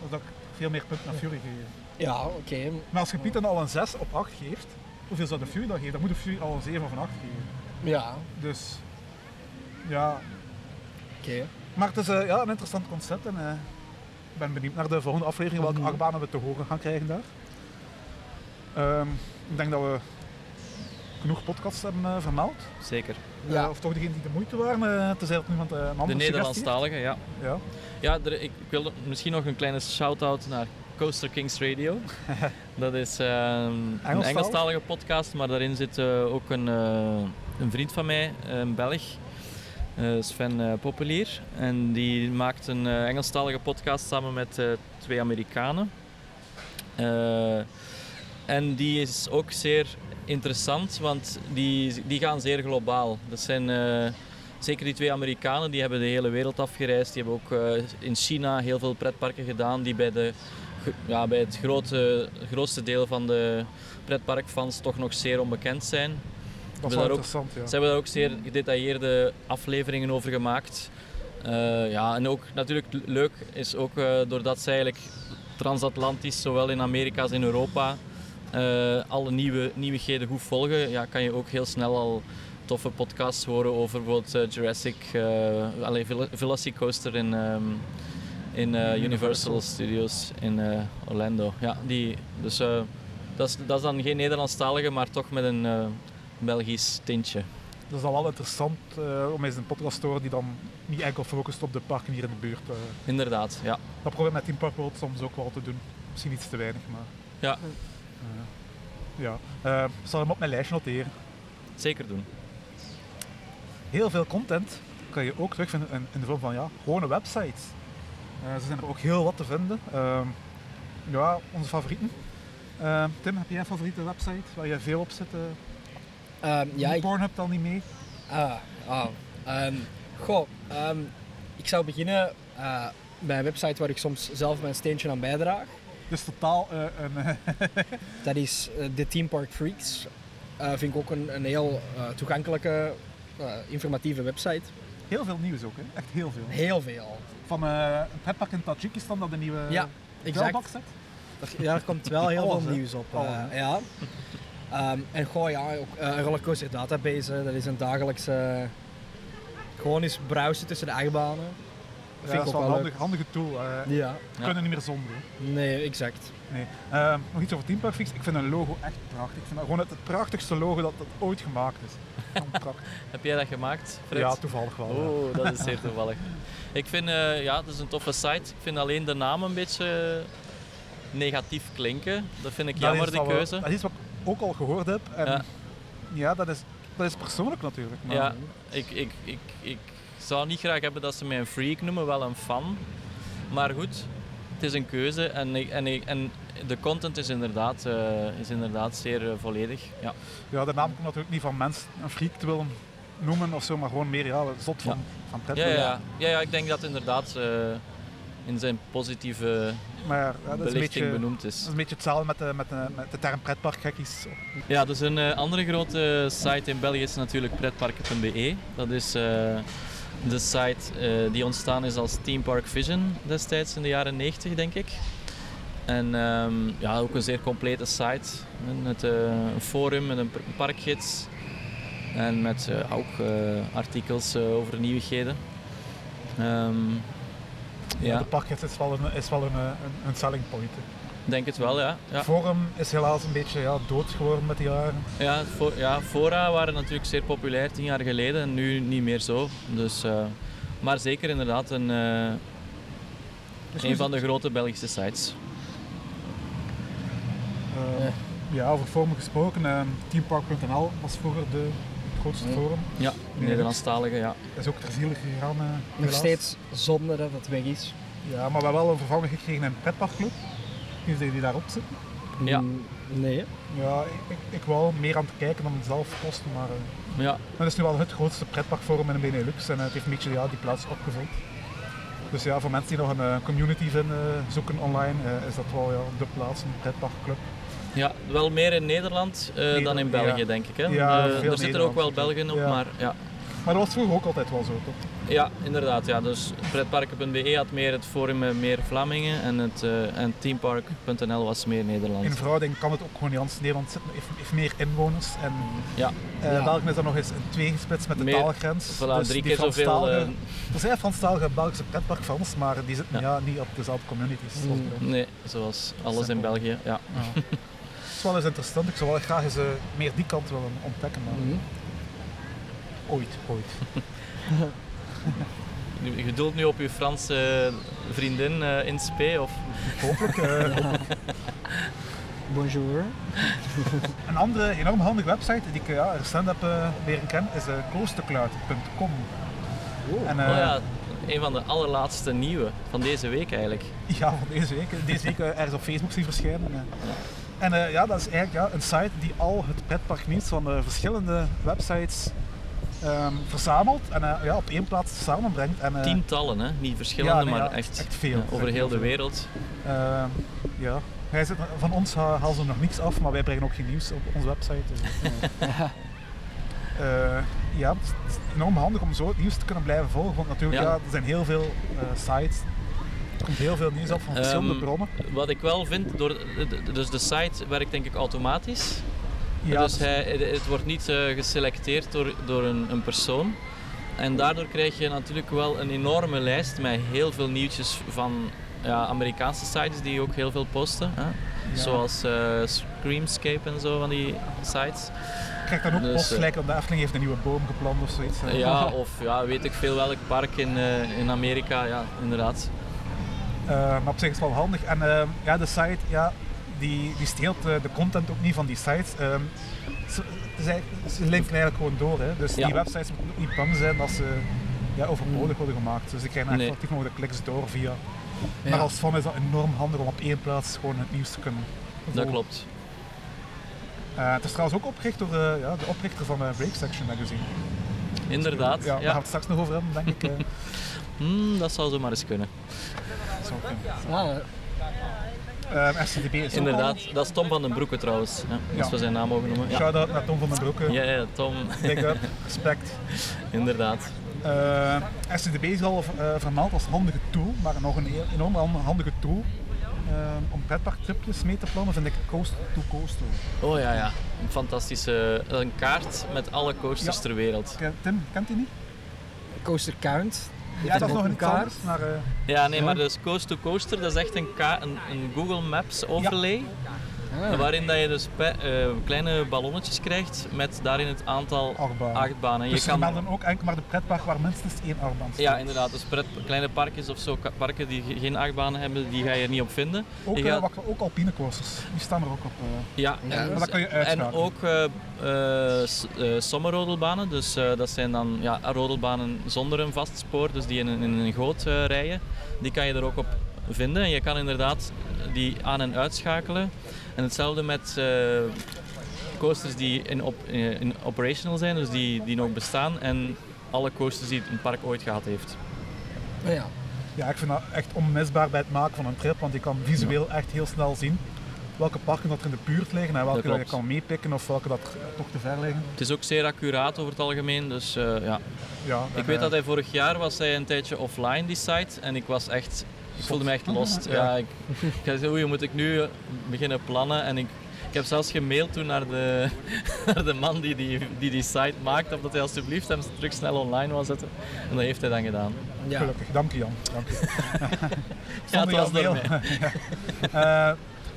Of dat ik veel meer punten naar Fury geef. Ja, oké. Maar als je Python al een 6 op 8 geeft, hoeveel zou de Fury dan geven? Dan moet de Fury al een 7 of een 8 geven. Ja, Dus ja, oké. maar het is eh, ja, een interessant concept en eh, ik ben benieuwd naar de volgende aflevering welke Mhm. achtbanen we te horen gaan krijgen daar. Ehm, ik denk dat we genoeg podcasts hebben eh, vermeld. Zeker. Ja. Eh, of toch degene die de moeite waren, uh, tenzij dat een andere De suggestie Nederlandstalige, ja. Ja. Ja, er, ik wil misschien nog een kleine shout-out naar Coaster Kings Radio. Dat is eh, een Engelstalig? Engelstalige podcast, maar daarin zit eh, ook een, eh, een vriend van mij, een Belg, eh, Sven eh, Populier. En die maakt een Engelstalige podcast samen met eh, twee Amerikanen. En die is ook zeer interessant, want die, die gaan zeer globaal. Dat zijn... eh, Zeker die twee Amerikanen, die hebben de hele wereld afgereisd. Die hebben ook eh, in China heel veel pretparken gedaan die bij, de, ja, bij het grote, grootste deel van de pretparkfans toch nog zeer onbekend zijn. Dat is wel daar ook- interessant, ja. Ze hebben daar ook zeer gedetailleerde afleveringen over gemaakt. Eh, ja, en ook natuurlijk leuk is ook doordat ze eigenlijk transatlantisch, zowel in Amerika als in Europa, alle nieuwe, nieuwigheden goed volgen. Ja, kan je ook heel snel al toffe podcasts horen over bijvoorbeeld eh, Jurassic, uh, allee, Vel- Velocicoaster in, ehm, in eh, Universal Studios in eh, Orlando. Ja, die, dus eh, dat, is, dat is dan geen Nederlandstalige, maar toch met een eh, Belgisch tintje. Dat is dan wel interessant eh, om eens een podcast te horen die dan niet enkel focust op de parken hier in de buurt. eh. Inderdaad, ja. dat probeer ik met Team Park World soms ook wel te doen. Misschien iets te weinig, maar... Ja. Ja. Eh, ik zal hem op mijn lijstje noteren. Zeker doen. Heel veel content kan je ook terugvinden in, in de vorm van ja, gewone websites. Eh, ze zijn er ook heel wat te vinden. Ehm, ja, onze favorieten. Eh, Tim, heb jij een favoriete website waar je veel op zit? Uh, ja, ik... Pornhub dan niet mee? Ah, ah. Um, goh, ehm, ik zou beginnen uh, bij een website waar ik soms zelf mijn steentje aan bijdraag. Dus totaal uh, een... dat is de Theme Park Freaks. vind ik ook een, een heel toegankelijke, informatieve website. Heel veel nieuws ook, hè? Echt heel veel. Heel veel. Van een pretpark in Tajikistan dat de nieuwe ja, exact. zet. Ja, er komt wel heel veel nieuws op. ja. Um, en gewoon ja, ook uh, een rollercoaster database, dat is een dagelijkse... Gewoon eens browsen tussen de achtbanen. Dat vind ik ook wel een handig, handige tool. Uh, ja. We kunnen niet meer zonder. Nee, exact. Nee. Uh, nog iets over Team Perfect. Ik vind een logo echt prachtig. Ik vind dat gewoon het, prachtigste logo dat, dat ooit gemaakt is. Heb jij dat gemaakt, Fred? Ja, toevallig wel. Oh, dat is zeer toevallig. Ik vind, uh, ja, het is een toffe site. Ik vind alleen de naam een beetje negatief klinken. Dat vind ik jammer, die keuze. dat is wat ook al gehoord heb. En ja. ja, dat, is, dat is persoonlijk natuurlijk. Maar... Ja, ik, ik, ik, ik zou niet graag hebben dat ze mij een freak noemen, wel een fan. Maar goed, het is een keuze en, en, en de content is inderdaad, uh, is inderdaad zeer uh, volledig. Ja. ja, de naam komt natuurlijk niet van mensen een freak te willen noemen of zo, maar gewoon meer ja, zot van, ja. van pret. Ja, ja, ja. ja, ik denk dat inderdaad uh, in zijn positieve maar, ja, dat is beetje, benoemd is. Dat is een beetje hetzelfde met de, met de, met de term pretparkgekkies. Ja, dus een andere grote site in België is natuurlijk pretparken.be. Dat is de site uh, die ontstaan is als Team Park Vision destijds in de jaren 90, denk ik. En um, ja, ook een zeer complete site met een forum met een parkgids en met ook artikels over nieuwigheden. Um, ja. De parkgids is wel een, is wel een, een, een selling point. Denk het wel, ja. ja. Forum is helaas een beetje ja, dood geworden met de jaren. Ja, for, ja, fora waren natuurlijk zeer populair tien jaar geleden en nu niet meer zo. Dus, uh, maar zeker inderdaad een, uh, dus een van de grote Belgische sites. Uh, ja, over forum gesproken, teampark.nl was vroeger de grootste forum. Ja, Nederlandstalige, ja. Dat is ook ter ziele gegaan. Nog steeds zonder dat het weg is. Ja, maar we hebben wel een vervanger gekregen in een pretparkclub. Is die daarop zitten? Ja. Mm, nee. Ja, ik, ik wou meer aan te kijken dan het zelf kosten, maar... Uh, ja. Het is nu wel het grootste pretparkforum in de Benelux en het heeft een beetje ja, die plaats opgevuld. Dus ja, voor mensen die nog een uh, community vinden, zoeken online, is dat wel ja, de plaats, een pretparkclub. Ja, wel meer in Nederland uh, dan in België, ja. denk ik. Hè? Ja, uh, er zitten ook wel Belgen op, maar ja. Maar dat was vroeger ook altijd wel zo, toch? Ja, inderdaad. Ja. Dus pretparken.be had meer het forum met meer Vlamingen en, het, uh, en teampark.nl was meer Nederlands. In verhouding kan het ook gewoon niet anders. Nederland zit, heeft, heeft, meer inwoners en ja. Uh, ja. België is dan nog eens in twee gesplitst met de meer, taalgrens. Voilà, dus drie keer zoveel. Uh, er zijn Franstalige Belgische pretparkfans, maar die zitten ja. niet op dezelfde communities. Mm, nee, zoals alles in België. Ja. Het is wel eens interessant. Ik zou wel graag eens meer die kant willen ontdekken. Maar... Mm -hmm. Ooit, ooit. Je doelt nu op je Franse vriendin uh, in spe, of? Hopelijk. Uh, Bonjour. Een andere enorm handige website die ik ja, recent heb uh, leren kennen is uh, coastercloud.com. Oh. En, oh ja, een van de allerlaatste nieuwe van deze week eigenlijk. Ja, van deze week. Deze week ergens op Facebook zien verschijnen. Ja. En ja, dat is eigenlijk ja, een site die al het pretparknieuws van verschillende websites um, verzamelt en uh, ja, op één plaats samenbrengt. En, uh, Tientallen, hè? niet verschillende, ja, nee, maar echt, echt veel. over heel de wereld. Uh, ja. Hij zit, van ons halen ze nog niks af, maar wij brengen ook geen nieuws op onze website. Dus, ja, het is enorm handig om zo het nieuws te kunnen blijven volgen, want natuurlijk ja. er zijn heel veel sites er komt heel veel nieuws op van verschillende um, bronnen. Wat ik wel vind, door, dus de site werkt denk ik automatisch. Ja, dus hij, het wordt niet uh, geselecteerd door, door een, een, persoon. En daardoor krijg je natuurlijk wel een enorme lijst met heel veel nieuwtjes van ja, Amerikaanse sites die ook heel veel posten. Hè? Ja. Zoals uh, Screamscape en zo van die sites. Krijg dan ook dus, post gelijk op de Efteling heeft een nieuwe boom geplant of zoiets. Ja, of ja, weet ik veel welk park in, uh, in Amerika, ja, inderdaad. maar op zich is het wel handig. En ja, de site, ja, die, die steelt de, de content ook niet van die sites. Um, ze, ze linken eigenlijk gewoon door. Hè. Dus ja. die websites moeten ook niet bang zijn dat ze ja, overbodig worden gemaakt. Dus ze krijgen eigenlijk nee. nog de kliks door via. Ja. Maar als fan is dat enorm handig om op één plaats gewoon het nieuws te kunnen Dat klopt. Uh, het is trouwens ook opgericht door uh, ja, de oprichter van uh, Break Section Magazine. Inderdaad. Ja, daar gaan we het straks nog over hebben, denk ik. mm, dat zou zo maar eens kunnen. Dat zou kunnen. Ah, RCDB is Inderdaad, al... dat is Tom van den Broeke trouwens, ja, als we zijn naam mogen noemen. Ja. Shout-out naar Tom van den Broeke. Ja, ja Tom. Big up, respect. Inderdaad. Uh, RCDB is al uh, vermeld als handige tool, maar nog een enorm handige tool uh, om pretparktripjes mee te plannen vind ik Coast to Coaster. Oh ja, ja. Een fantastische een kaart met alle coasters Ja. ter wereld. Tim, kent u niet? Coaster Count. Ja, dat is nog een kaart. Maar, uh, Ja, nee, Ja. maar dus Coast to Coaster, dat is echt een, ka- een, een Google Maps overlay. Ah. Waarin dat je dus eh, kleine ballonnetjes krijgt met daarin het aantal achtbanen. dus je kan, melden ook enkel maar de pretpark waar minstens één achtbaan staat. ja, inderdaad. Dus pret, kleine parkjes of zo, parken die ge- geen achtbanen hebben, die ga je er niet op vinden. Ook, gaat- wacht, ook alpine coasters, die staan er ook op. eh. Ja, en, maar dat kan je en ook sommerrodelbanen. Dus dat zijn dan ja, rodelbanen zonder een vast spoor, dus die in, een- in een goot rijden. Die kan je er ook op vinden. En je kan inderdaad die aan- en uitschakelen. En hetzelfde met eh, coasters die in, op, eh, in operational zijn, dus die, die nog bestaan. En alle coasters die een park ooit gehad heeft. Ah, ja. Ja, ik vind dat echt onmisbaar bij het maken van een trip, want je kan visueel echt heel snel zien welke parken dat er in de buurt liggen en welke dat, je kan meepikken of welke dat toch te ver liggen. Het is ook zeer accuraat over het algemeen, dus eh, ja. Ja, Ik weet dat hij vorig jaar was hij een tijdje offline die site en ik was echt, ik voelde me echt lost. Ja. Ja, ik, ik zei, oei, moet ik nu beginnen plannen en ik, ik heb zelfs gemaild toen naar de, naar de man die die, die die site maakt of dat hij alsjeblieft hem terug snel online wil zetten. En dat heeft hij dan gedaan. ja. Gelukkig, dank je Jan. Dank je. Ja, het was door mij.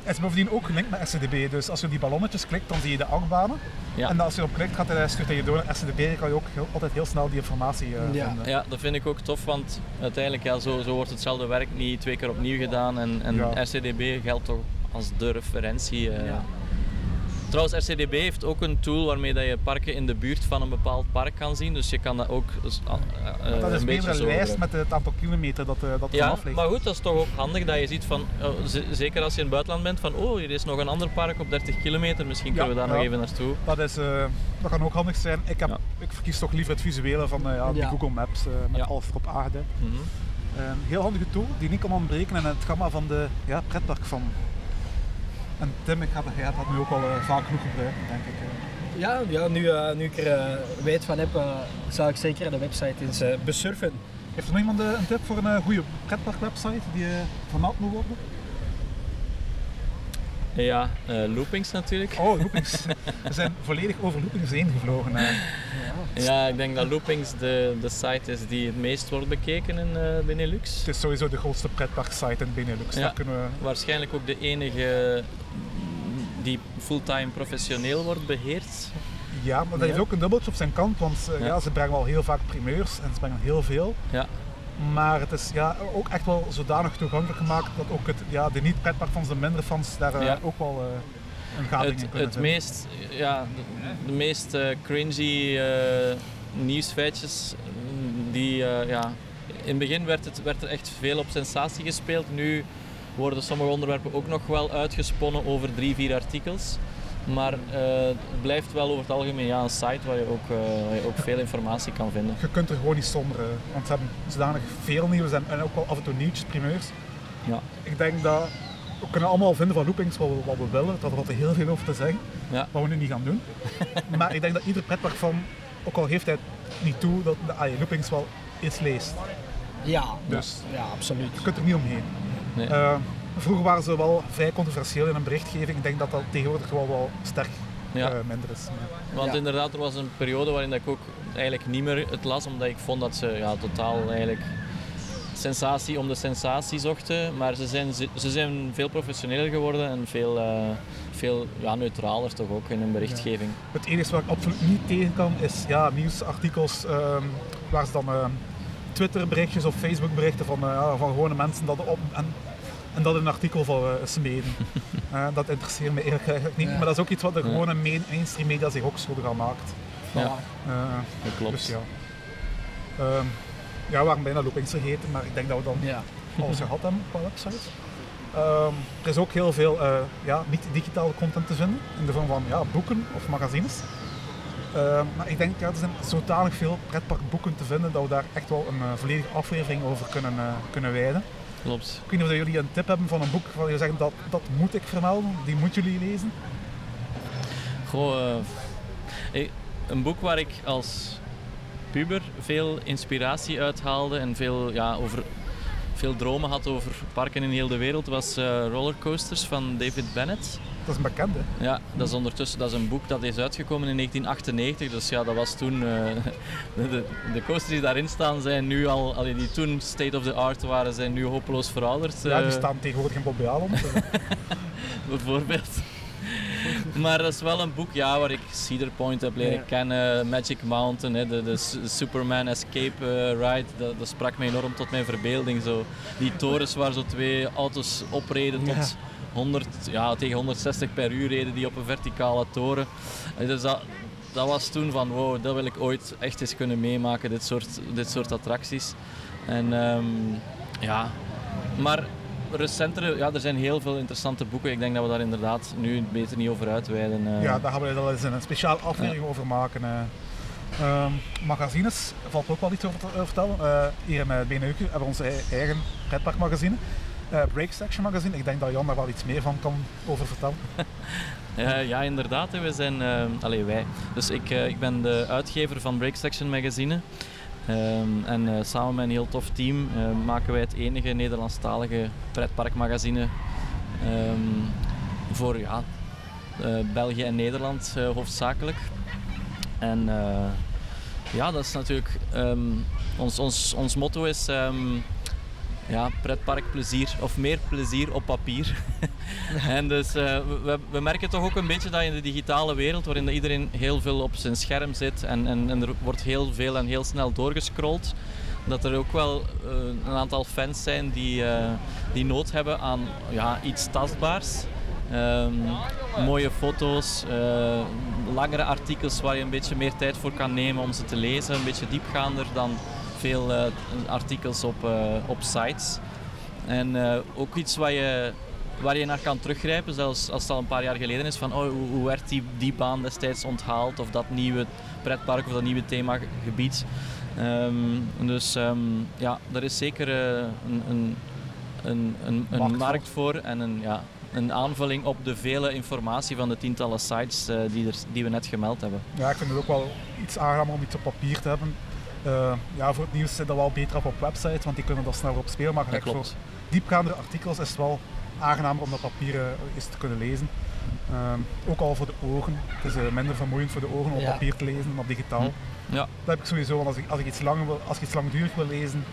Het is bovendien ook gelinkt met RCDB, dus als je op die ballonnetjes klikt, dan zie je de achtbanen. Ja. En als je erop klikt, gaat hij, stuurt hij je door naar RCDB, dan kan je ook heel- altijd heel snel die informatie eh, Ja. vinden. Ja, dat vind ik ook tof, want uiteindelijk ja, zo, zo wordt hetzelfde werk niet twee keer opnieuw gedaan en, en Ja. RCDB geldt toch als de referentie. eh. Ja. Trouwens, RCDB heeft ook een tool waarmee dat je parken in de buurt van een bepaald park kan zien, dus je kan dat ook dus, Want dat is een meer een lijst met het aantal kilometer dat, eh, dat er Ja, ligt. maar goed, dat is toch ook handig dat je ziet van, oh, zeker als je in het buitenland bent, van oh, hier is nog een ander park op 30 kilometer, misschien kunnen we daar Ja, nog even naartoe. Dat, is, eh, dat kan ook handig zijn. Ik, heb, Ja. ik verkies toch liever het visuele van eh, Ja. Google Maps met Ja. alles erop aarde. Een heel handige tool die niet kan ontbreken in het gamma van de ja, pretpark van. En Tim, ik ga dat, jij hebt dat nu ook al eh, vaak genoeg gebruiken, denk ik. eh. Ja, ja nu, eh, nu ik er weet van heb, zal ik zeker de website eens besurfen. Heeft er nog iemand een tip voor een goede pretparkwebsite die vermeld moet worden? Ja, eh, loopings natuurlijk. Oh, loopings. We zijn volledig over loopings heen gevlogen. eh. Ja, ik denk dat Loopings de, de site is die het meest wordt bekeken in eh, Benelux. Het is sowieso de grootste pretparksite in Benelux. Ja. Kunnen we... Waarschijnlijk ook de enige die fulltime professioneel wordt beheerd. Ja, maar dat Ja. heeft ook een dubbeltje op zijn kant, want eh, Ja. ja. ze brengen wel heel vaak primeurs en ze brengen heel veel. Ja, Maar het is ja, ook echt wel zodanig toegankelijk gemaakt dat ook het, ja, de niet-pretparkfans, de minder fans, daar eh, Ja. ook wel eh, een het, in kunnen het meest, ja, de, de meest eh, cringy nieuwsfeitjes, mm, die, ja, in het begin werd, het, werd er echt veel op sensatie gespeeld. Nu worden sommige onderwerpen ook nog wel uitgesponnen over drie, vier artikels. Maar eh, het blijft wel over het algemeen ja, een site waar je, ook, eh, waar je ook veel informatie kan vinden. Je kunt er gewoon niet zonder, eh, want ze hebben zodanig veel nieuws en, en ook wel af en toe nieuwtjes, primeurs. Ja. Ik denk dat we kunnen allemaal vinden van loopings wat we, wat we willen, dat er wat heel veel over te zeggen, Ja. wat we nu niet gaan doen. maar ik denk dat ieder pretpark van, ook al heeft hij het niet toe, dat de ah, loopings wel iets leest. Ja, Dus ja, absoluut. je kunt er niet omheen. Nee. Eh, vroeger waren ze wel vrij controversieel in een berichtgeving. Ik denk dat dat tegenwoordig wel wel sterk Ja. eh, minder is. Maar- Want Ja. inderdaad, er was een periode waarin dat ik ook eigenlijk niet meer het las, omdat ik vond dat ze ja, totaal eigenlijk sensatie om de sensatie zochten. Maar ze zijn, ze ze zijn veel professioneler geworden en veel, eh, veel ja, neutraler toch ook in hun berichtgeving. Het enige waar ik absoluut niet tegen kan is ja, nieuwsartikels ehm, waar ze dan ehm, Twitter berichtjes of Facebook berichten van, eh, ja, van gewone mensen dat op en, en dat in een artikel van eh, smeden. Eh, dat interesseert me eerlijk gezegd niet. Maar dat is ook iets wat de gewone main, mainstream media zich ook schuldig aan maakt. Ja. Eh, dat klopt. Dus ja. Ehm, ja, we waren bijna loopings vergeten, maar ik denk dat we dan Ja. alles gehad hebben qua website. Ehm, er is ook heel veel uh, ja, niet-digitale content te vinden, in de vorm van ja, boeken of magazines. Ehm, maar ik denk, ja, er zijn zodanig veel pretparkboeken te vinden dat we daar echt wel een uh, volledige aflevering over kunnen, uh, kunnen wijden. Klopt. Ik weet niet of jullie een tip hebben van een boek waar je zegt dat, dat moet ik vermelden, die moeten jullie lezen. Goh, een boek waar ik als puber veel inspiratie uithaalde en veel ja, over veel dromen had over parken in heel de wereld, was uh, Rollercoasters van David Bennett. Dat is een bekende. Ja, dat is ondertussen dat is een boek dat is uitgekomen in 1998. Dus ja, dat was toen. Uh, de, de, coasters die daarin staan zijn nu al, allee, die toen state of the art waren, zijn nu hopeloos verouderd. Ja, die eh. staan tegenwoordig in Bob Bijvoorbeeld. maar dat is wel een boek ja, waar ik Cedar Point heb leren kennen, Magic Mountain, hè, de, de, Superman Escape uh, Ride, dat, dat, sprak me enorm tot mijn verbeelding. Zo. Die torens waar zo twee auto's opreden tot 100, ja, tegen 160 per uur reden die op een verticale toren. Dus dat, dat was toen van wow, dat wil ik ooit echt eens kunnen meemaken, dit soort, dit soort attracties. En um, ja, maar recentere, ja, er zijn heel veel interessante boeken. Ik denk dat we daar inderdaad nu beter niet over uitweiden. Uh. Ja, daar gaan we wel eens een speciaal aflevering over maken. Uh, magazines valt ook wel iets over te vertellen. Uh, hier in Beneuken hebben we onze eigen pretparkmagazine. Uh, Break Section magazine. Ik denk dat Jan daar wel iets meer van kan over vertellen. ja, inderdaad. We zijn, uh, wij. Dus ik, ik ben de uitgever van Break Section magazine. Um, en samen met een heel tof team maken wij het enige Nederlandstalige pretparkmagazine um, voor ja, België en Nederland hoofdzakelijk. En ja, dat is natuurlijk um, ons, ons, ons motto is ja, pretparkplezier of meer plezier op papier. en dus uh, we, we, merken toch ook een beetje dat in de digitale wereld, waarin iedereen heel veel op zijn scherm zit en, en, er wordt heel veel en heel snel doorgescrolld, dat er ook wel uh, een aantal fans zijn die, uh, die nood hebben aan ja, iets tastbaars. Um, mooie foto's, langere artikels waar je een beetje meer tijd voor kan nemen om ze te lezen, een beetje diepgaander dan veel uh, artikels op, uh, op sites. En uh, ook iets waar je, waar je naar kan teruggrijpen, zelfs als het al een paar jaar geleden is, van oh, hoe, hoe werd die, die baan destijds onthaald of dat nieuwe pretpark of dat nieuwe themagebied. Um, dus um, ja, er is zeker een, een, een, een, markt voor en een, ja, een aanvulling op de vele informatie van de tientallen sites uh, die, er, die we net gemeld hebben. Ja, ik vind het ook wel iets aangenaam om iets op papier te hebben. Uh, ja, voor het nieuws zit dat wel beter op op websites, want die kunnen er sneller op spelen. Maar ja, voor diepgaandere artikels is het wel aangenamer om dat papier uh, eens te kunnen lezen. Uh, ook al voor de ogen. Het is uh, minder vermoeiend voor de ogen om ja. papier te lezen dan op digitaal. Hm. Ja. Dat heb ik sowieso, want als ik, als ik, iets, lang wil, als ik iets langdurig wil lezen,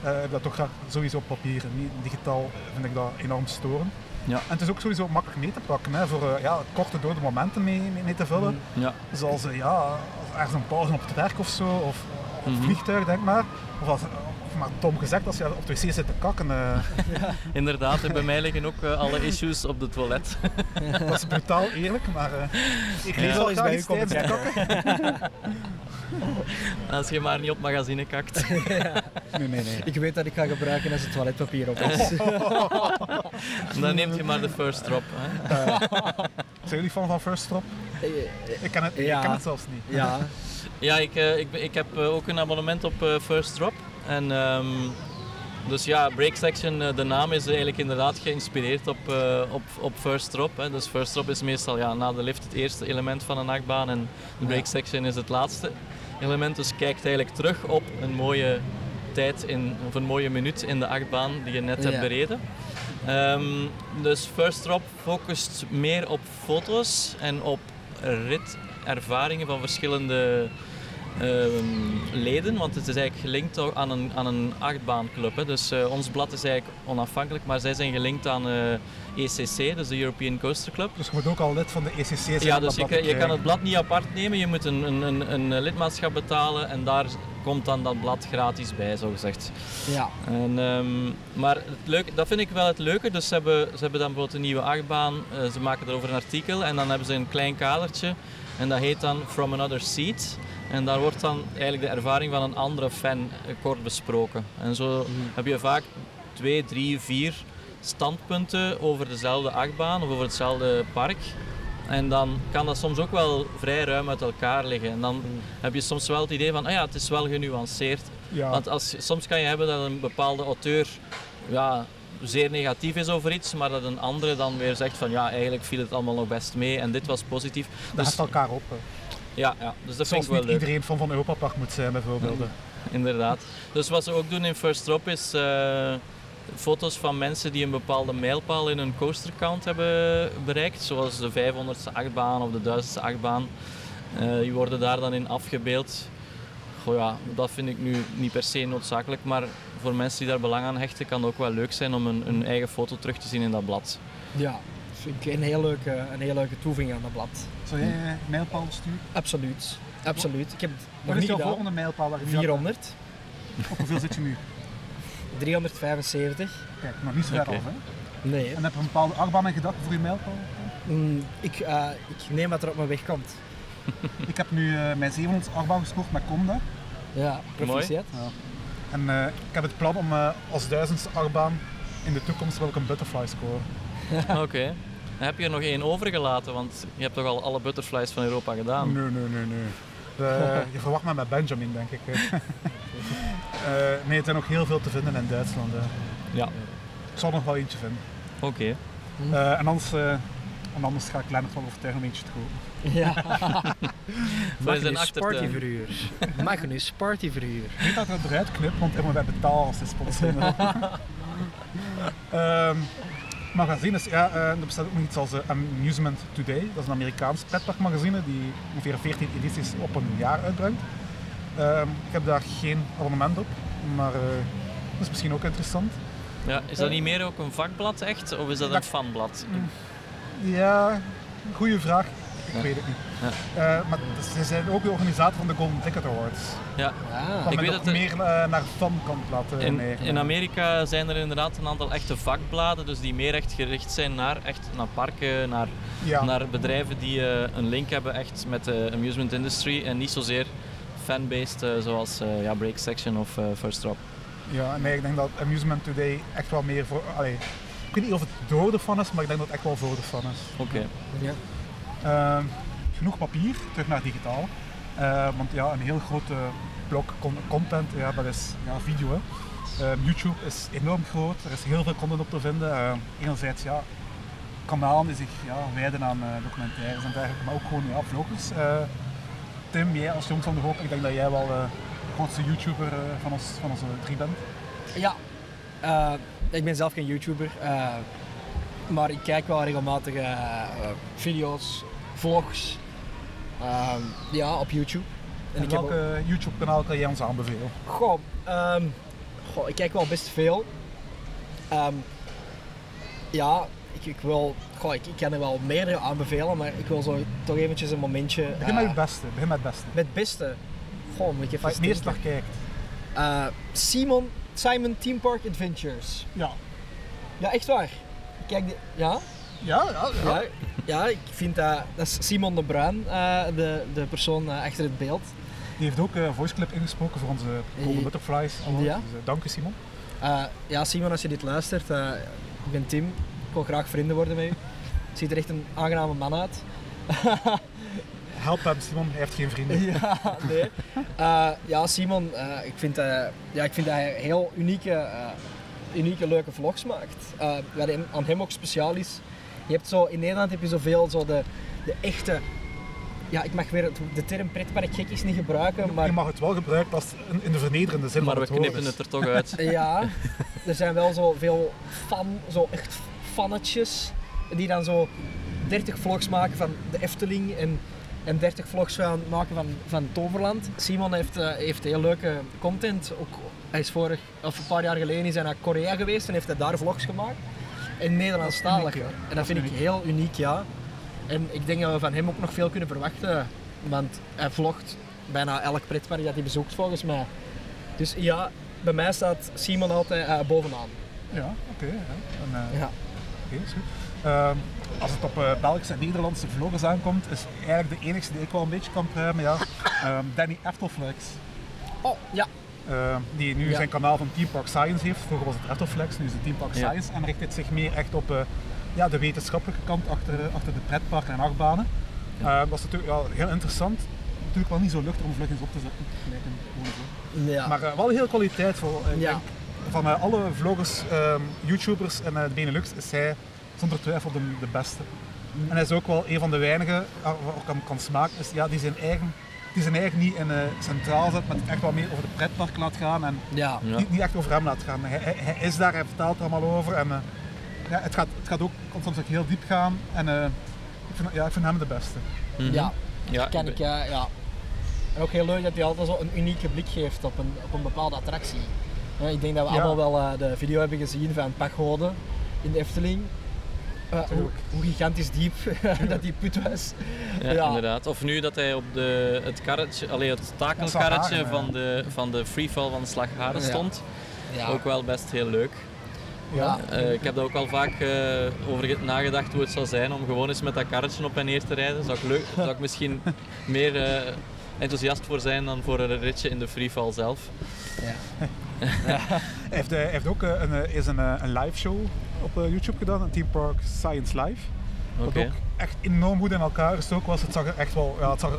heb ik dat toch graag sowieso op papier. Niet digitaal vind ik dat enorm storend. Ja. En het is ook sowieso makkelijk mee te pakken, hè, voor uh, ja, korte dode momenten mee, mee, mee te vullen. Ja. Zoals uh, ja, ergens een pauze op het werk of zo, of of mm -hmm. vliegtuig, denk maar. Of, als, of maar Tom gezegd, als je op de wc zit te kakken. Uh... Ja. Inderdaad, bij mij liggen ook uh, alle issues op het toilet. dat is brutaal eerlijk, maar uh, ik lees ja. al eens bij komen te kakken. Als je maar niet op magazine kakt. Ja. Nee, nee, nee. Ik weet dat ik ga gebruiken als het toiletpapier op is. Dan neemt je maar de first drop. Hè. zijn jullie fan van first drop? Ik ken het, ja. ik ken het zelfs niet. Ja. Ja, ik, uh, ik, ik heb uh, ook een abonnement op uh, First Drop. En, um, dus ja, Break Section, de naam is eigenlijk inderdaad geïnspireerd op, op, op First Drop. Hè. Dus First Drop is meestal ja, na de lift het eerste element van een achtbaan en de Break Section is het laatste element. Dus kijkt eigenlijk terug op een mooie tijd, in, of een mooie minuut in de achtbaan die je net ja. hebt bereden. Um, dus First Drop focust meer op foto's en op ritervaringen van verschillende um, leden, want het is eigenlijk gelinkt aan een, aan een achtbaanclub. Hè. Dus uh, ons blad is eigenlijk onafhankelijk, maar zij zijn gelinkt aan uh, eh, ECC, dus de European Coaster Club. Dus je moet ook al lid van de ECC zijn? Ja, dus je, je, kan het blad niet apart nemen, je moet een, een, een, een lidmaatschap betalen en daar komt dan dat blad gratis bij, zo gezegd. Ja. En, um, maar het leuke, dat vind ik wel het leuke. Dus ze hebben, ze hebben dan bijvoorbeeld een nieuwe achtbaan, uh, ze maken erover een artikel en dan hebben ze een klein kadertje en dat heet dan From Another Seat. En daar wordt dan eigenlijk de ervaring van een andere fan kort besproken. En zo mm. heb je vaak twee, drie, vier standpunten over dezelfde achtbaan of over hetzelfde park. En dan kan dat soms ook wel vrij ruim uit elkaar liggen. En dan heb je soms wel het idee van, ah ja, het is wel genuanceerd. Ja. Want als, soms kan je hebben dat een bepaalde auteur ja, zeer negatief is over iets, maar dat een andere dan weer zegt van ja, eigenlijk viel het allemaal nog best mee en dit was positief. dat Dus, elkaar op. hè. ja, ja, dus dat vind ik wel niet leuk. iedereen fan van Europa Park moet zijn, bijvoorbeeld. hè. Inderdaad. Dus wat ze ook doen in First Drop is eh, foto's van mensen die een bepaalde mijlpaal in hun coastercount hebben bereikt. Zoals de 500ste achtbaan of de 1000ste achtbaan. Eh, die worden daar dan in afgebeeld. Goh ja, dat vind ik nu niet per se noodzakelijk, maar voor mensen die daar belang aan hechten kan het ook wel leuk zijn om een, een eigen foto terug te zien in dat blad. Ja, vind ik een heel leuke, een heel leuke toevoeging aan dat blad. Zou jij een mijlpaal sturen? Absoluut. Absoluut. Ik heb Wat nog is niet jouw volgende mijlpaal? waar je nu aan- 400, Op hoeveel zit je nu? 375. Kijk, nog niet zo ver af. Hè? Nee. En heb je een bepaalde achtbaan in gedachten voor je mijlpaal? Mm, ik, eh, ik neem wat er op mijn weg komt. Ik heb nu eh, mijn 700 achtbaan gescoord met Conda. Ja, proficiat. En eh, ik heb het plan om eh, als duizendste achtbaan in de toekomst ik een butterfly scoren. Oké. Heb je er nog één overgelaten, want je hebt toch al alle butterflies van Europa gedaan. Nee, nee, nee, nee. Je verwacht me met Benjamin, denk ik. Eh, nee, er zijn nog heel veel te vinden in Duitsland. hè. Ja, Ik zal nog wel eentje vinden. oké. En, anders, en anders ga ik Lennart wel overtuigen om eentje te kopen. Ja. Magnus. Partyverhuur. Magnus Partyverhuur. Ik weet dat ik het eruit knip, want ik moet bij betalen als de sponsor. Ehm magazine is, ja, eh, er bestaat ook nog iets als eh, Amusement Today. Dat is een Amerikaans pretparkmagazine die ongeveer 14 edities op een jaar uitbrengt. Ehm, ik heb daar geen abonnement op, maar eh, dat is misschien ook interessant. Ja, is dat niet meer ook een vakblad echt, of is dat een fanblad? Ja, goede vraag. Ik Ja. weet het niet. Eh, maar ze zijn ook de organisator van de Golden Ticket Awards. Ja. Ah. Ik weet dat er- meer eh, naar fankant laten In, in Amerika zijn er inderdaad een aantal echte vakbladen, dus die meer echt gericht zijn naar, echt, naar parken, naar, Ja. naar bedrijven die eh, een link hebben echt met de amusement industry en niet zozeer fanbased zoals eh, ja, Break Section of First Drop. Ja, nee, ik denk dat Amusement Today echt wel meer voor. Allee, ik weet niet of het door de fan is, maar ik denk dat het echt wel voor de fan is. Oké. Ja. Ehm, genoeg papier, terug naar digitaal. Eh, want ja, een heel grote blok con- content, ja, dat is ja, video. Ehm, YouTube is enorm groot, er is heel veel content op te vinden. Ehm, enerzijds ja, kanalen die zich ja, wijden aan eh, documentaires en dergelijke, maar ook gewoon ja, vloggers. Tim, jij als jongs van de hoop, ik denk dat jij wel eh, de grootste YouTuber eh, van, ons, van onze drie bent. Ja, ik ben zelf geen YouTuber, maar ik kijk wel regelmatig video's, vlogs, ehm, ja, op YouTube. En ik heb ook- welke YouTube-kanaal kan jij ons aanbevelen? Goh, ehm, goh, ik kijk wel best veel. Ehm, ja, ik, ik wil, goh, ik, ik kan er wel meerdere aanbevelen, maar ik wil zo toch eventjes een momentje. Begin met eh, het beste. Begin met het beste. met het beste. Goh, moet ik even Waar je het meest naar kijkt. Eh, Simon, Simon Team Park Adventures. Ja. Ja, echt waar. Kijk, de, ja, Ja, ja, ja, ja, ik vind dat, dat is Simon de Bruin, eh, de, de persoon eh, achter het beeld. Die heeft ook een voice clip ingesproken voor onze Golden. Butterflies. Ja. Dus, eh, dank je Simon. Eh, ja, Simon, als je dit luistert, eh, ik ben Tim. Ik wil graag vrienden worden met u. Ziet er echt een aangename man uit. Help hem Simon, hij heeft geen vrienden. ja, nee. Eh, ja, Simon, eh, ik, vind, eh, ja, ik vind dat hij heel unieke, eh, unieke leuke vlogs maakt. Eh, wat aan hem ook speciaal is, je hebt zo, in Nederland heb je zoveel zo de, de echte, ja, ik mag weer het- de term pretpark gek is niet gebruiken, maar Je mag het wel gebruiken als in, in de vernederende zin Maar we knippen het er toch uit. Ja, er zijn wel zoveel fan, zo echt fannetjes, die dan zo 30 vlogs maken van de Efteling en, en 30 vlogs gaan maken van, van Toverland. Simon heeft, eh, heeft heel leuke content. Ook, hij is vorig, of een paar jaar geleden is hij naar Korea geweest en heeft hij daar vlogs gemaakt. En Nederlandstalig. uniek, ja. En dat vind ik heel uniek, ja. En ik denk dat we van hem ook nog veel kunnen verwachten, want hij vlogt bijna elk pretpark dat hij bezoekt volgens mij. Dus ja, bij mij staat Simon altijd eh, bovenaan. Ja, oké. ja. Eh, Ja. oké, is goed. Ehm, als het op eh, Belgische en Nederlandse vloggers aankomt, is eigenlijk de enige die ik wel een beetje kan pruimen, ja. Ehm, Danny Eftelflex. Oh, ja. Eh, die nu Ja. zijn kanaal van Team Park Science heeft. Vroeger was het Retroflex, nu is het Team Park Ja. Science. En richt het zich meer echt op eh, ja, de wetenschappelijke kant achter, achter de pretparken en achtbanen. Eh, dat is natuurlijk ja, heel interessant. Natuurlijk wel niet zo luchtig om vlugjes op te zetten. Ja. Maar eh, wel heel kwaliteitvol. Ja. van eh, alle vloggers, ehm, YouTubers en eh, de Benelux is hij zonder twijfel de, de beste. En hij is ook wel een van de weinigen waar ik hem kan smaken, is ja, die zijn eigen, die zijn eigen niet in eh, centraal zet, maar het echt wel meer over de pretpark laat gaan en ja. Niet, niet echt over hem laat gaan. Hij, hij, hij is daar, hij vertelt er allemaal over en eh, ja, het, gaat, het gaat ook soms ook heel diep gaan en eh, ik, vind, ja, ik vind hem de beste. Mhm. Ja, ja ken ik, ja. ja. En ook heel leuk dat hij altijd zo een unieke blik geeft op een, op een bepaalde attractie. Ja, ik denk dat we Ja. allemaal wel eh, de video hebben gezien van Pagode in de Efteling. Eh, hoe, gigantisch diep dat die put was. Ja, Ja. inderdaad. Of nu dat hij op de, het, karretje, allee, het takelkarretje van de, van de freefall van Slagharen Ja. stond. Ja. Ook wel best heel leuk. Ja. Eh, ik heb daar ook al vaak eh, over ge- nagedacht hoe het zou zijn om gewoon eens met dat karretje op en neer te rijden. Zou ik, leuk, zou ik misschien meer eh, enthousiast voor zijn dan voor een ritje in de freefall zelf. Ja. Hij heeft, eh, hij heeft ook een, eh, is een, een live show op eh, YouTube gedaan, een Team Park Science Live. Oké. Wat ook echt enorm goed in elkaar gestoken was. Het zag er echt wel, ja, het zag,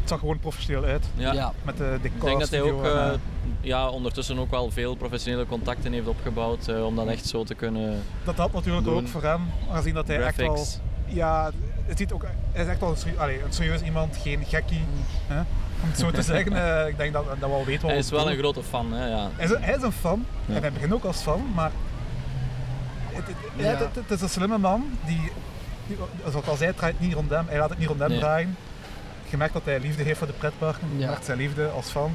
het zag gewoon professioneel uit. Ja. Ja. Met de Ik denk dat hij ook en, eh, eh, ja, ondertussen ook wel veel professionele contacten heeft opgebouwd eh, om dat echt zo te kunnen dat had natuurlijk doen. ook voor hem, aangezien dat hij echt wel... Ja, het ziet ook, hij is echt wel een, serie- allee, een serieus iemand, geen gekkie. Hè? Om het zo te zeggen, ik denk dat, dat we al weten wat Hij is wel een grote fan, hè, ja. Hij is, een- hij is een fan Ja. en hij begint ook als fan, maar het, het, Ja. het, het- het is een slimme man die, die, zoals ik al zei, het draait niet rond hem, hij laat het niet rond hem Nee. draaien. Je merkt dat hij liefde heeft voor de pretparken, je Ja. merkt zijn liefde als fan.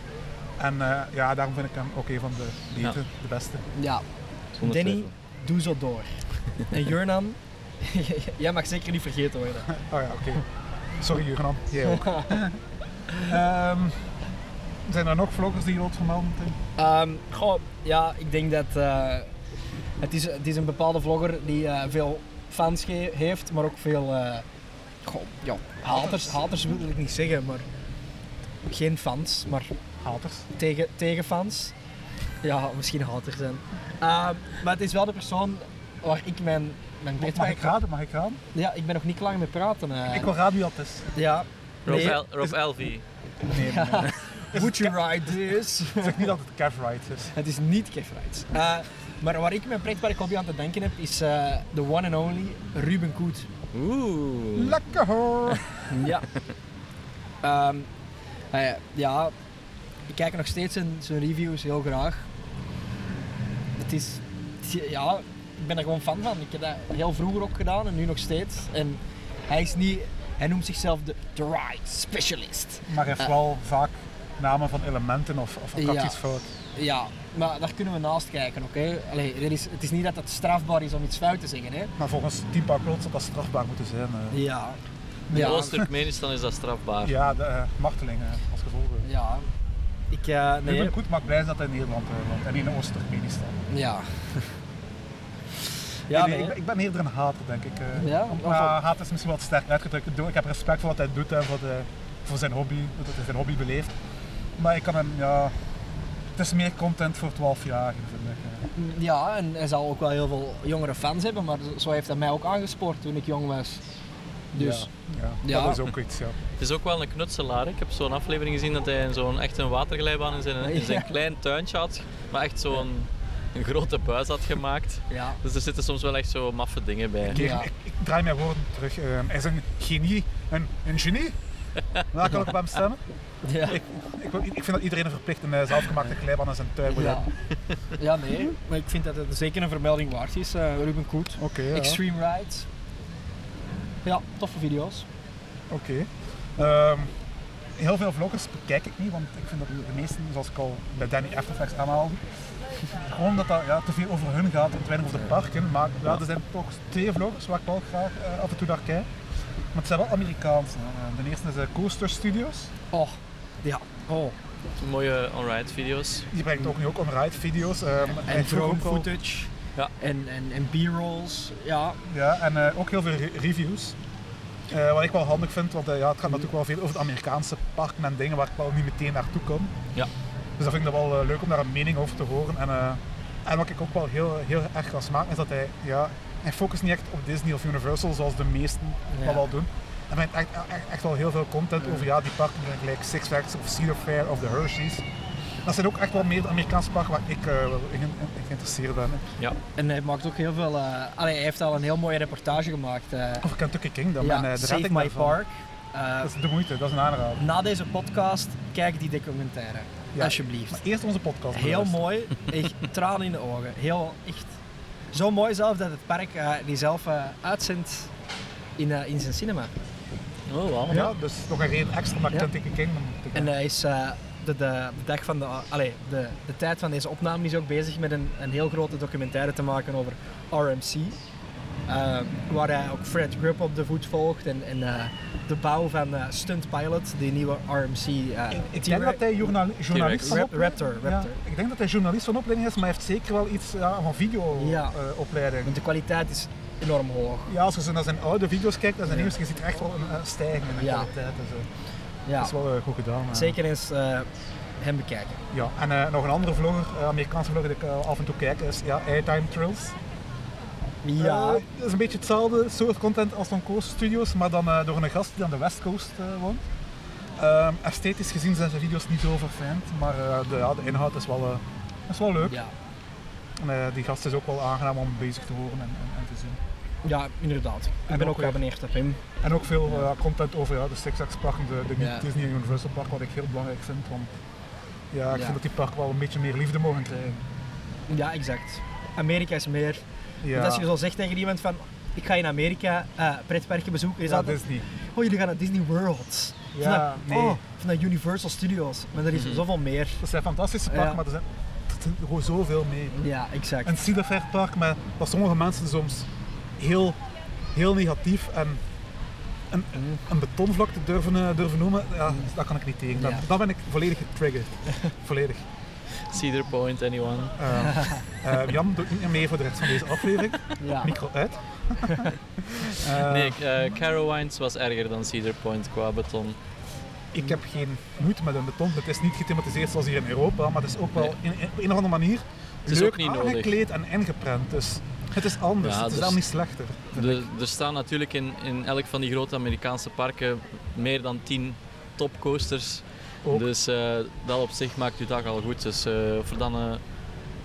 En eh, ja, daarom vind ik hem ook een van de beste. ja. Zonder Danny, twijfel. doe zo door. En Jurnan, jij mag zeker niet vergeten worden. Oh ja, oké. Sorry Jurgen, jij ook. Ehm, zijn er nog vloggers die je wilt vermelden? Ehm, goh, ja, ik denk dat eh, het, is, het is een bepaalde vlogger die eh, veel fans ge- heeft, maar ook veel eh, goh, ja, haters. Haters wil ik niet zeggen, maar geen fans, maar Haters. tegen, tegen fans. Ja, misschien haters zijn. Ehm, maar het is wel de persoon waar ik mijn, mijn Mag ik pretpark... raden? Mag ik raden? Ja, ik ben nog niet klaar met praten. eh. Ik wil is. Ja. Rob, Nee. El- Rob Elvie. Nee, Ja. Would you ride this? Zeg niet dat het Kev Wright is. Het is niet Kev Rides. Maar waar ik mijn pretpark hobby aan te denken heb, is eh, de one and only Ruben Koet. Oeh. Lekker hoor! Ja. Ehm, eh, ja, ik kijk nog steeds zijn, zijn reviews heel graag. Het is, ja, ik ben er gewoon fan van. Ik heb dat heel vroeger ook gedaan en nu nog steeds. En hij is niet, hij noemt zichzelf de, de ride specialist. Maar hij heeft wel vaak namen van elementen of, of attracties Ja. fout. Ja, maar daar kunnen we naast kijken, oké? Allee, er is, het is niet dat het strafbaar is om iets fout te zeggen, hè? Maar volgens Park World zou dat strafbaar moeten zijn. eh. Ja. In Ja, Oost-Turkmenistan is dat strafbaar. Ja, de uh, martelingen als gevolg. ja. Ik, eh Ik nee, ben goed, maar ik blij dat hij in Nederland eh, woont en niet in Oost-Turkmenistan. ja. Ja, Nee, nee, nee. ik, ben, ik ben eerder een hater, denk ik. eh. Ja? Maar haat is misschien wat sterk uitgedrukt. Ik, doe- ik heb respect voor wat hij doet en voor, de, voor zijn hobby, dat hij zijn hobby beleeft. Maar ik kan hem, ja... Het is meer content voor 12-jarigen, vind ik. eh. Ja, en hij zal ook wel heel veel jongere fans hebben, maar zo heeft hij mij ook aangespoord toen ik jong was. Dus, Ja, Ja. dat is ook iets, ja. Het is ook wel een knutselaar. Ik heb zo'n aflevering gezien dat hij zo'n echt een waterglijbaan in zijn, in zijn Ja. klein tuintje had, maar echt zo'n een grote buis had gemaakt. ja. Dus er zitten soms wel echt zo maffe dingen bij. Ja. ik, ik draai mijn woorden terug. Eh, hij is een genie. Een, een genie? Waar kan ik op hem stemmen? Ja. Ik, ik, vind dat iedereen een verplicht een eh, zelfgemaakte glijbaan in zijn tuin moet Ja. hebben. ja, nee, maar ik vind dat het zeker een vermelding waard is. eh, Ruben Koet, ja. Extreme Rides. Ja, toffe video's. Oké. Ehm, heel veel vloggers bekijk ik niet, want ik vind dat de meesten, zoals ik al bij Danny Afterfacts aanhaalde, gewoon dat dat ja, te veel over hun gaat en te weinig over de parken. Maar ja, er zijn toch twee vloggers waar ik wel graag eh, af en toe naar kijk. Maar het zijn wel Amerikaanse. Eh, de eerste is Coaster Studios. Oh, ja. Oh. Mooie on-ride video's. Die brengt ook nu ook on-ride video's. ehm, En drone footage. Ja. En, en, en b-rolls. Ja. Ja, en eh, ook heel veel re- reviews. Eh, wat ik wel handig vind, want eh, ja, het gaat natuurlijk wel veel over de Amerikaanse parken en dingen waar ik wel niet meteen naartoe kom. Ja. Dus dat vind ik dat wel leuk om daar een mening over te horen. En, eh, en wat ik ook wel heel, heel erg kan smaken is dat hij, ja, hij focust niet echt op Disney of Universal zoals de meesten Ja. dat wel doen. En hij heeft echt, echt, echt wel heel veel content over ja, die parken gelijk Six Flags of Cedar Fair of de Hershey's. Dat zijn ook echt wel meer de Amerikaanse parken waar ik eh, wel in, in- in geïnteresseerd ben. hè. Ja. En hij maakt ook heel veel... eh, allee, hij heeft al een heel mooie reportage gemaakt. eh, Over Kentucky Kingdom ja, en eh, de Save My daarvan. Park. Eh, Dat is de moeite, dat is een aanrader. na deze podcast, kijk die documentaire. Ja, Alsjeblieft. Maar eerst onze podcast. Heel mooi, echt tranen in de ogen. Heel, echt. Zo mooi zelf dat het park eh, die zelf uitzendt in, in zijn cinema. Oh, wow. Ja, dus nog een reden extra naar Ja. Kentucky Kingdom te gaan. En hij is eh, de, de, de dag van de, allee, de, de tijd van deze opname is ook bezig met een, een heel grote documentaire te maken over RMC. Eh, waar hij ook Fred Grubb op de voet volgt en, en eh, de bouw van eh, Stunt Pilot, die nieuwe RMC. ik, ik denk dat hij journal- journalist van Raptor, Ja, Raptor. ik denk dat hij journalist van opleiding is, maar hij heeft zeker wel iets ja, van Ja. video-opleiding. Want de kwaliteit is enorm hoog. ja, als je naar zijn oude video's kijkt en zijn Ja. je ziet echt wel een stijging in de Ja. kwaliteit. en zo. Ja, Dat is wel eh, goed gedaan. eh. zeker eens eh, hem bekijken. Ja, en nog een andere vlogger, Amerikaanse vlogger die ik af en toe kijk, is ja, Airtime Trills. Ja, dat is een beetje hetzelfde soort content als van Coast Studios, maar dan door een gast die aan de West Coast woont. Ehm, esthetisch gezien zijn zijn video's niet zo verfijnd, maar de, ja, de inhoud is wel, is wel leuk. ja. En, die gast is ook wel aangenaam om bezig te horen en. Ja, inderdaad. Ik En ben ook geabonneerd op hem. En ook veel eh, content over ja, de Six Flags parken, de, de Ja. Disney Universal park, wat ik heel belangrijk vind. Want ja, ik vind dat die parken wel een beetje meer liefde mogen krijgen. Ja, exact. Amerika is meer. Want als je zo zegt tegen iemand van ik ga in Amerika pretparken bezoeken, is ja, dat Disney. oh jullie gaan naar Disney World. Ja, naar, nee. oh, naar Universal Studios. Maar er is Mhm. zoveel meer. Dat zijn fantastische parken, maar er zijn, er gewoon zoveel meer. Ja, exact. Een Cedar Fair park met dat sommige mensen soms heel, heel negatief en een, een betonvlakte durven, eh, durven noemen, ja, dat kan ik niet tegen. Dan, dan ben ik volledig getriggerd. volledig. Cedar Point, anyone? Eh, eh, Jan doet niet meer mee voor de rest van deze aflevering. ja. Micro uit. Eh, Nee, eh Carowinds was erger dan Cedar Point qua beton. Ik heb geen moeite met een beton. Het is niet gethematiseerd zoals hier in Europa, maar het is ook wel Nee. in, in- op een of andere manier is leuk ook niet nodig. aangekleed en ingeprent. Dus het is anders. Ja, het is dus- dan niet slechter. De, er staan natuurlijk in, in elk van die grote Amerikaanse parken meer dan 10 topcoasters. Ook. Dus eh, dat op zich maakt je dag al goed. Dus eh, of, dan, eh,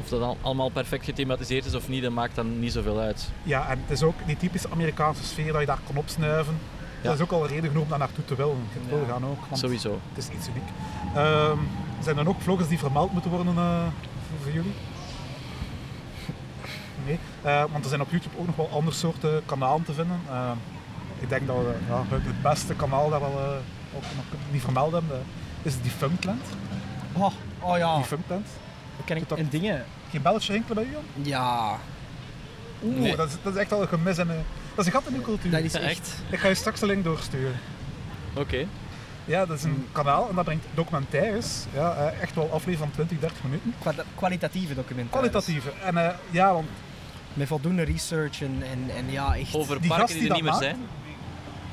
of dat dan allemaal perfect gethematiseerd is of niet, dat maakt dan niet zoveel uit. Ja, en het is ook die typische Amerikaanse sfeer dat je daar kan opsnuiven. Ja. Dat is ook al een reden genoeg om daar naartoe te willen. Wil gaan ook, Sowieso. het is iets uniek. Ehm, zijn er ook vloggers die vermeld moeten worden voor jullie? Nee, Eh, want er zijn op YouTube ook nog wel andere soorten kanalen te vinden. Ehm, ik denk dat we ja, het, het beste kanaal dat we eh, ook nog niet vermeld hebben, eh, is Defunctland. Oh, oh ja. Defunctland. Ken ik dat- en dingen. Geen belletje rinkelen bij u, Jan? Ja, Oeh, Nee. dat, is, dat is echt wel een gemis. En, eh, dat is een gat in de cultuur. dat is echt. Ik ga je straks de link doorsturen. Oké. Ja, dat is een kanaal en dat brengt documentaires. Ja, eh, echt wel afleveringen van 20, 30 minuten. Kwa- kwalitatieve documentaires. Kwalitatieve. En eh, ja, want Met voldoende research en, en, en ja, echt. Over die parken gast die die er niet meer zijn.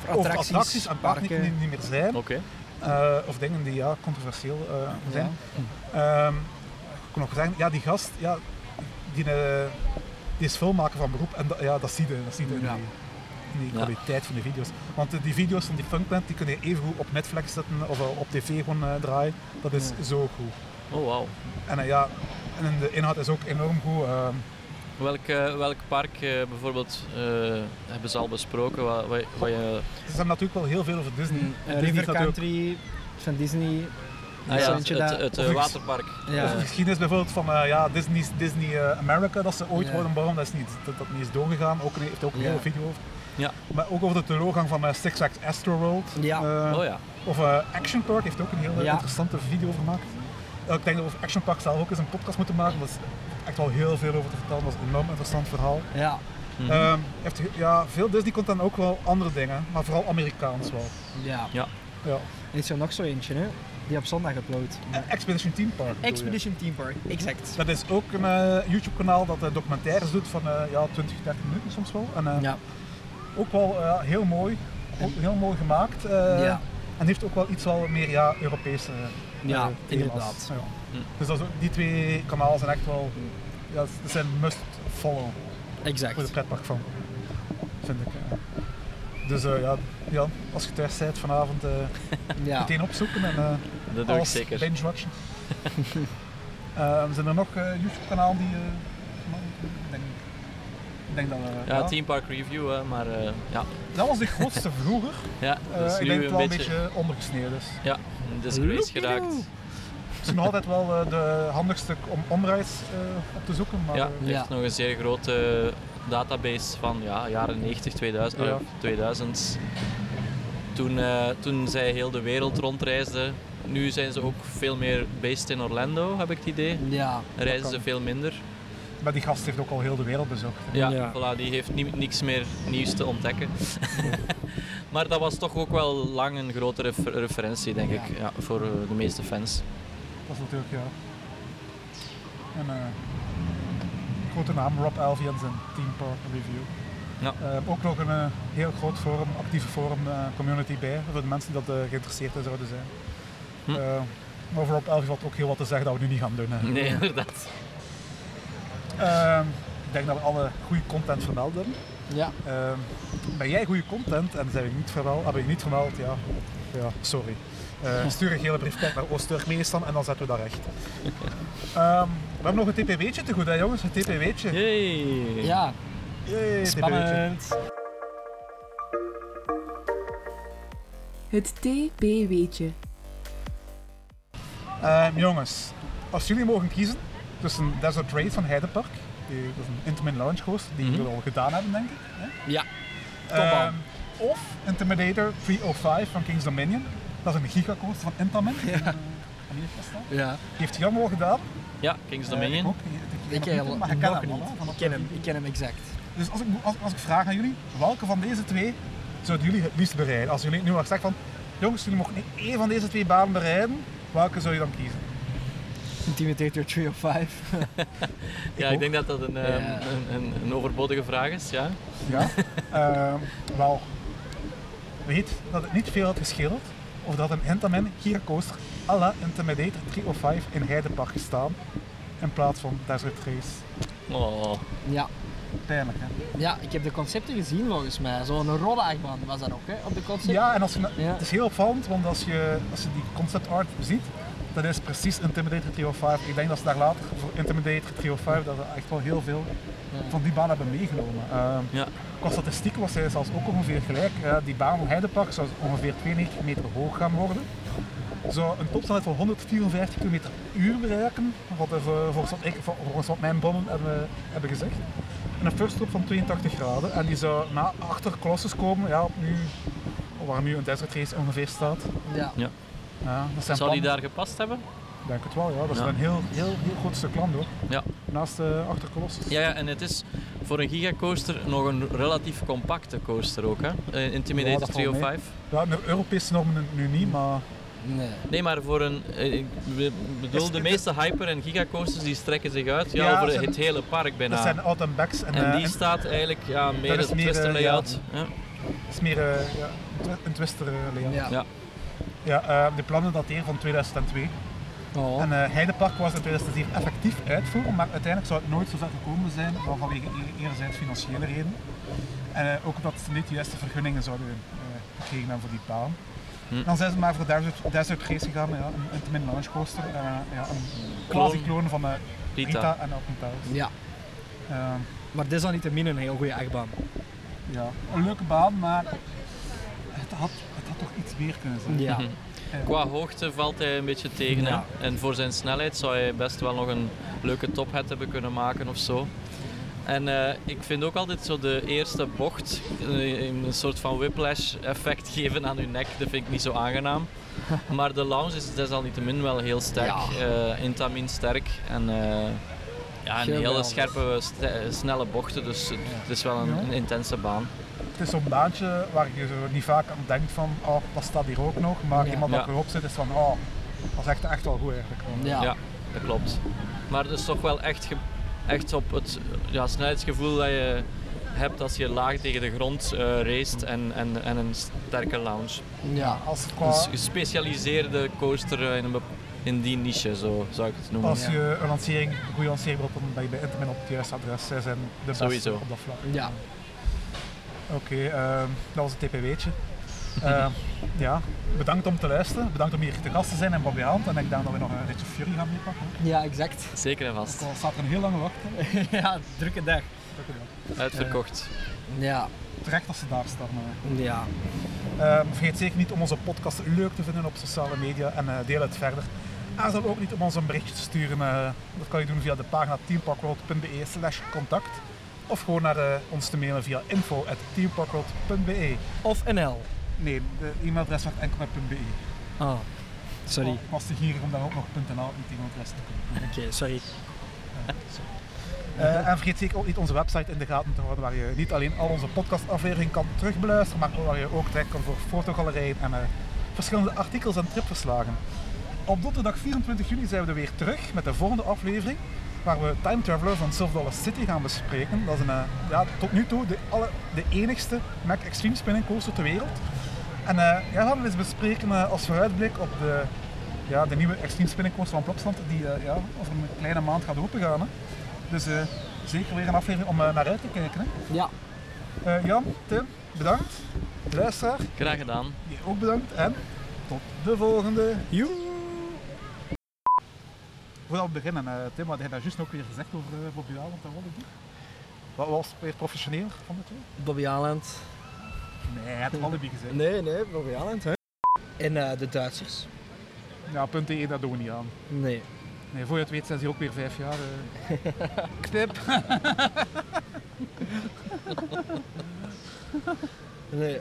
over attracties en parken die niet meer zijn. Oké. eh, of dingen die ja, controversieel eh, zijn. Ehm, ik kon nog zeggen, ja, die gast, ja, die, eh, die is filmmaker van beroep en dat, ja, dat zie je, dat zie je in Ja. die, in die Ja. kwaliteit van de video's. Want die video's van die Funkband, die kun je even goed op Netflix zetten of op tv gewoon eh, draaien. Dat is zo goed. Oh, wauw. En ja, en de inhoud is ook enorm goed. Welk, eh, welk park eh, bijvoorbeeld eh, hebben ze al besproken? Wat, wat, wat je... ze hebben natuurlijk wel heel veel over Disney. Mm, Disney River natuurlijk Country van Disney. Ah ja, het, het, waterpark. Ja. Of de geschiedenis bijvoorbeeld van eh, ja, Disney, Disney America, dat ze ooit Ja. worden bouwen, dat is niet, dat, dat niet is doorgegaan. Ook, een- heeft ook een Ja. hele video over. Ja. Maar ook over de teleurgang van uh, Six Flags Astro World. Ja. Oh ja. Of eh, Action Park heeft ook een hele Ja. interessante video over gemaakt. Ik denk dat we over Action Park zelf ook eens een podcast moeten maken. Dat is echt wel heel veel over te vertellen. Dat is een enorm interessant verhaal. Ja. Mhm. Ehm, heeft ja, veel Disney-content ook wel andere dingen, maar vooral Amerikaans wel. ja. Ja. Er is er nog zo eentje, hè? Die op zondag uploadt. En Expedition Team Park. Expedition Team Park, exact. Dat is ook een eh, YouTube-kanaal dat eh, documentaires doet van eh, ja, 20, 30 minuten soms wel. En, eh, Ja. Ook wel eh, heel mooi, ook heel mooi gemaakt. Eh, Ja. En heeft ook wel iets wel meer ja, Europese Ja, thema's. inderdaad. Ja. Hm. Dus dat is ook- die twee kanalen zijn echt wel, ja, dat zijn must follow Exact. voor de pretpark van, vind ik. ja. Dus eh, ja, Jan, als je thuis bent vanavond, eh, Ja. meteen opzoeken en eh Dat doe ik alles zeker. binge-watchen. Ehm, zijn er nog eh, YouTube-kanalen die... eh, ik denk, ik denk dat we... Ja, Team Park Review, hè, maar eh, ja. Dat was de grootste vroeger. ja, dat is ik nu denk een dat wel beetje, een beetje ondergesneden is. ja, een disgrace geraakt. Het is nog altijd wel eh, de handigste om omreis eh, op te zoeken, maar Ja, eh, heeft nog een zeer grote database van ja, jaren 90, 2000. Ja. eh, 2000. Toen, eh, toen zij heel de wereld rondreisden. Nu zijn ze ook veel meer based in Orlando, heb ik het idee. Ja. Reizen ze veel minder. maar die gast heeft ook al heel de wereld bezocht. Ja, Ja. Voilà, die heeft ni- niks meer nieuws te ontdekken. maar dat was toch ook wel lang een grote refer- referentie, denk Ja. ik, ja, voor de meeste fans. Dat is natuurlijk, ja. Een eh, grote naam, Rob Alvey en zijn Team Park Review. Ja. Eh, ook nog een eh, heel groot forum, actieve forum eh, community bij, voor de mensen die dat eh, geïnteresseerd in zouden zijn. Hm. Eh, maar over Rob Alvey valt ook heel wat te zeggen dat we nu niet gaan doen. hè. Nee, inderdaad. Ehm, ik denk dat we alle goede content vermeld hebben. Ja. Ehm, ben jij goede content en zijn we niet vermeld, we je niet vermeld, ja, ja sorry. Eh, stuur een gele brief kijk naar Oost-Turkmenistan en dan zetten we dat recht. Ehm, we hebben nog een TPW'tje te goed, hè jongens? Een TPW'tje. Yay! Ja. Yay, TPW'tje. Spannend. Het TP-weetje. Ehm, jongens, als jullie mogen kiezen tussen Desert Race van Heidepark, die, dat is een Intamin Lounge coaster, die Mhm. we al gedaan hebben denk ik. Hè? Ja. Ehm, Topbaan. of Intimidator 305 van Kings Dominion. Dat is een gigacoaster van Intamin. eh, staat. Ja. Die heeft Jan al gedaan. Ja, Kings Eh, Dominion. ik ook. Ik, Ik ken ken hem, maar kent nog hem Ik ken hem, ik ken hem exact. Dus als ik, als, als ik vraag aan jullie, welke van deze twee zouden jullie het liefst bereiden? Als jullie nu nog zeggen van, jongens, jullie mogen één van deze twee banen bereiden, welke zou je dan kiezen? Intimidator 305. ja, ook. ik denk dat dat een, eh, Ja. een, een, een overbodige vraag is. Ja. Ja? Ehm, wel, weet dat het niet veel had gescheeld of dat een Intamin gigacoaster à la Intimidator 305 in Heidepark gestaan in plaats van Desert Race. Oh, Ja. Pijnlijk, hè? Ja, ik heb de concepten gezien volgens mij. Zo'n rode achtbaan was dat ook, hè, op de concept. Ja, en als je, Ja. het is heel opvallend, want als je, als je die concept art ziet, dat is precies Intimidator 305. Ik denk dat ze daar later voor Intimidator 305 dat we echt wel heel veel van die baan hebben meegenomen. Ehm, ja. Qua statistieken was hij zelfs ook ongeveer gelijk. Eh, die baan van Heidepark zou ongeveer 92 meter hoog gaan worden. Zou een topsnelheid van 154 km per uur bereiken, wat er, voor- volgens, wat ik, volgens wat mijn bronnen hebben, hebben gezegd. En een first stop van 82 graden. En die zou na achter Colossus komen, ja, op nu, waar nu een desert race ongeveer staat. Ja. Ja, dat zijn Zou die daar gepast hebben? Ik denk het wel, ja. Dat is Ja. een heel, heel, heel groot stuk land hoor. Ja. Naast uh, achter Colossus. Ja, ja, en het is voor een gigacoaster nog een relatief compacte coaster ook, hè? Eh, Ja, Intimidator mee. 305. Ja, de Europese normen nu niet, maar Nee. Nee, maar voor een. eh, Ik be- bedoel, de meeste hyper- en gigacoasters die strekken zich uit ja, Ja, over zijn- het hele park bijna. dat zijn out and backs. En, en eh, die staat eigenlijk ja, meer het meer, twister layout. Ja. Het is meer eh, ja, een twi- een twister layout. Ja. Ja. Ja, eh, de plannen dateren van 2002. Oh. En eh, Heidepark was in 2007 effectief uitvoeren, maar uiteindelijk zou het nooit zo ver gekomen zijn, vanwege e- enerzijds financiële redenen. En eh, ook omdat ze niet de juiste vergunningen zouden eh, gekregen hebben voor die baan. Hm. Dan zijn ze maar voor Desert, Desert Race gegaan, ja, een Intamin Launch Coaster. eh, ja, een quasi-kloon van Rita. Rita en Alpen Towers. Ja. Eh, Maar desalniettemin een heel goede achtbaan. ja, een leuke baan, maar het had toch iets meer kunnen zijn. Ja. Qua hoogte valt hij een beetje tegen. Ja. En voor zijn snelheid zou hij best wel nog een leuke tophead hebben kunnen maken of zo. En eh, ik vind ook altijd zo de eerste bocht eh, een soort van whiplash effect geven aan uw nek. Dat vind ik niet zo aangenaam. Maar de lounge is desalniettemin wel heel sterk. Ja. eh Intamin sterk. En eh, ja, een hele scherpe, snelle bochten. Dus het, het is wel een intense baan. Het is zo'n baantje waar je zo niet vaak aan denkt van, oh, dat staat hier ook nog. Maar Ja. iemand Ja. dat erop zit is van, oh, dat is echt, echt wel goed eigenlijk. Ja. Ja, dat klopt. Maar het is toch wel echt, echt op het ja, snelheidsgevoel dat je hebt als je laag tegen de grond eh raced en, en, en een sterke lounge. Ja. Als, het qua, Een gespecialiseerde coaster eh, in, een in die niche, zo zou ik het noemen. als je een lancering, een goede lancering wilt, dan ben je bij Intermin op het juiste adres. Zij zijn de beste Sowieso. op dat vlak. Ja. Oké, ehm, dat was het TPW'tje. Ehm, ja, bedankt om te luisteren. Bedankt om hier te gast te zijn in Bobby Hand. En ik denk dat we nog een ritje Fury gaan meepakken. Ja, exact. Zeker en vast. Al staat er een heel lange wacht. ja, drukke dag. Uitverkocht. Ja. Terecht als ze daar staan. eh. Ja. Ehm, vergeet zeker niet om onze podcast leuk te vinden op sociale media en eh, deel het verder. Aarzel ook niet om ons een berichtje te sturen. eh, dat kan je doen via de pagina teamparkworld.be slash contact. Of gewoon naar eh, ons te mailen via info.teamparkworld.be. Of NL. Nee, de e-mailadres werd enkel met .be. Ah. Sorry. Ik was te gierig om daar ook nog .nl in het e-mailadres te kunnen. Oké, sorry. Eh, en vergeet zeker ook niet onze website in de gaten te houden, waar je niet alleen al onze podcastafleveringen kan terugbeluisteren, maar waar je ook terecht kan voor fotogalerijen en eh, verschillende artikels en tripverslagen. Op donderdag 24 juni zijn we er weer terug met de volgende aflevering, waar we Time Traveler van Silver Dollar City gaan bespreken. Dat is een, eh, ja, tot nu toe de, alle, de enigste Mac Extreme Spinning Coaster ter wereld. En eh, ja, we gaan we eens bespreken eh, als vooruitblik op de, ja, de nieuwe Extreme Spinning Coaster van Plopsland, die ja, over een kleine maand gaat opengaan. Hè. Dus eh, zeker weer een aflevering om naar uit te kijken. Hè. Ja. Eh, Jan, Tim, bedankt. Luisteraar, Graag gedaan. jij ook bedankt. En tot de volgende. Joe! Voordat we beginnen, eh, Tim, wat had jij daar juist ook weer gezegd over uh, Bobby Aland en Wallaby? Wat was weer professioneel van de twee? Bobby Aland. Nee, had Wallaby gezegd. Nee, nee, Bobby Aland, hè. En eh, de Duitsers. Ja, punt 1, dat doen we niet aan. Nee. Nee, voor je het weet zijn ze ook weer vijf jaar. eh. Knip. Nee.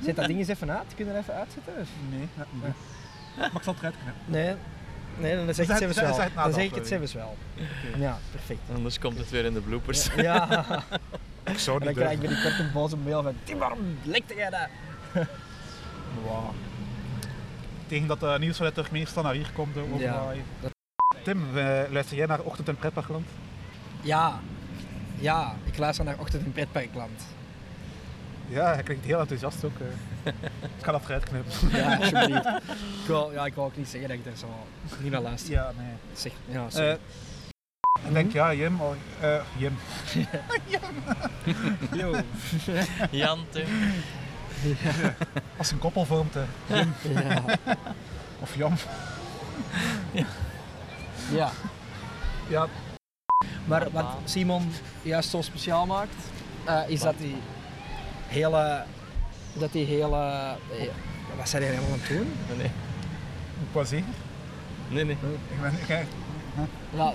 Zet dat ding eens even uit. Kun je er even uitzetten? Nee, net niet. Maar ik zal het eruit knippen. Nee. Nee, dan zeg ik het zelfs wel. het Dan zeg ik het zelfs wel. Ja, perfect. Anders komt het weer in de bloopers. Ja. Ik zou En dan krijg ik binnenkort een boze mail van Tim, waarom lekte jij dat? Wow. Tegen dat uh, Niels vanuit Turkmenistan naar hier komt, uh, Ja. Tim, uh, luister jij naar Ochtend in Pretparkland? Ja. Ja, ik luister naar Ochtend in Pretparkland. Ja, hij klinkt heel enthousiast ook. Uh. Ik ga dat eruit knippen. Ja, alsjeblieft. ik, wil, ja, ik wil ook niet zeggen dat ik daar zo niet naar luister. Ja, nee. Zeg, ja, sorry. Uh, ik denk, ja, Jim, oh, uh, Jim. Yo. Jan, Tim. Ja. Als een koppel vormt, Jim. Ja. Of Jan. Ja. ja. Ja. Maar wat Simon juist zo speciaal maakt, uh, is dat die hele... Dat die hele... Uh, wat zijn die helemaal aan het doen? Nee. Quoi zeggen? Nee, nee. Ik ben... Ik, ja,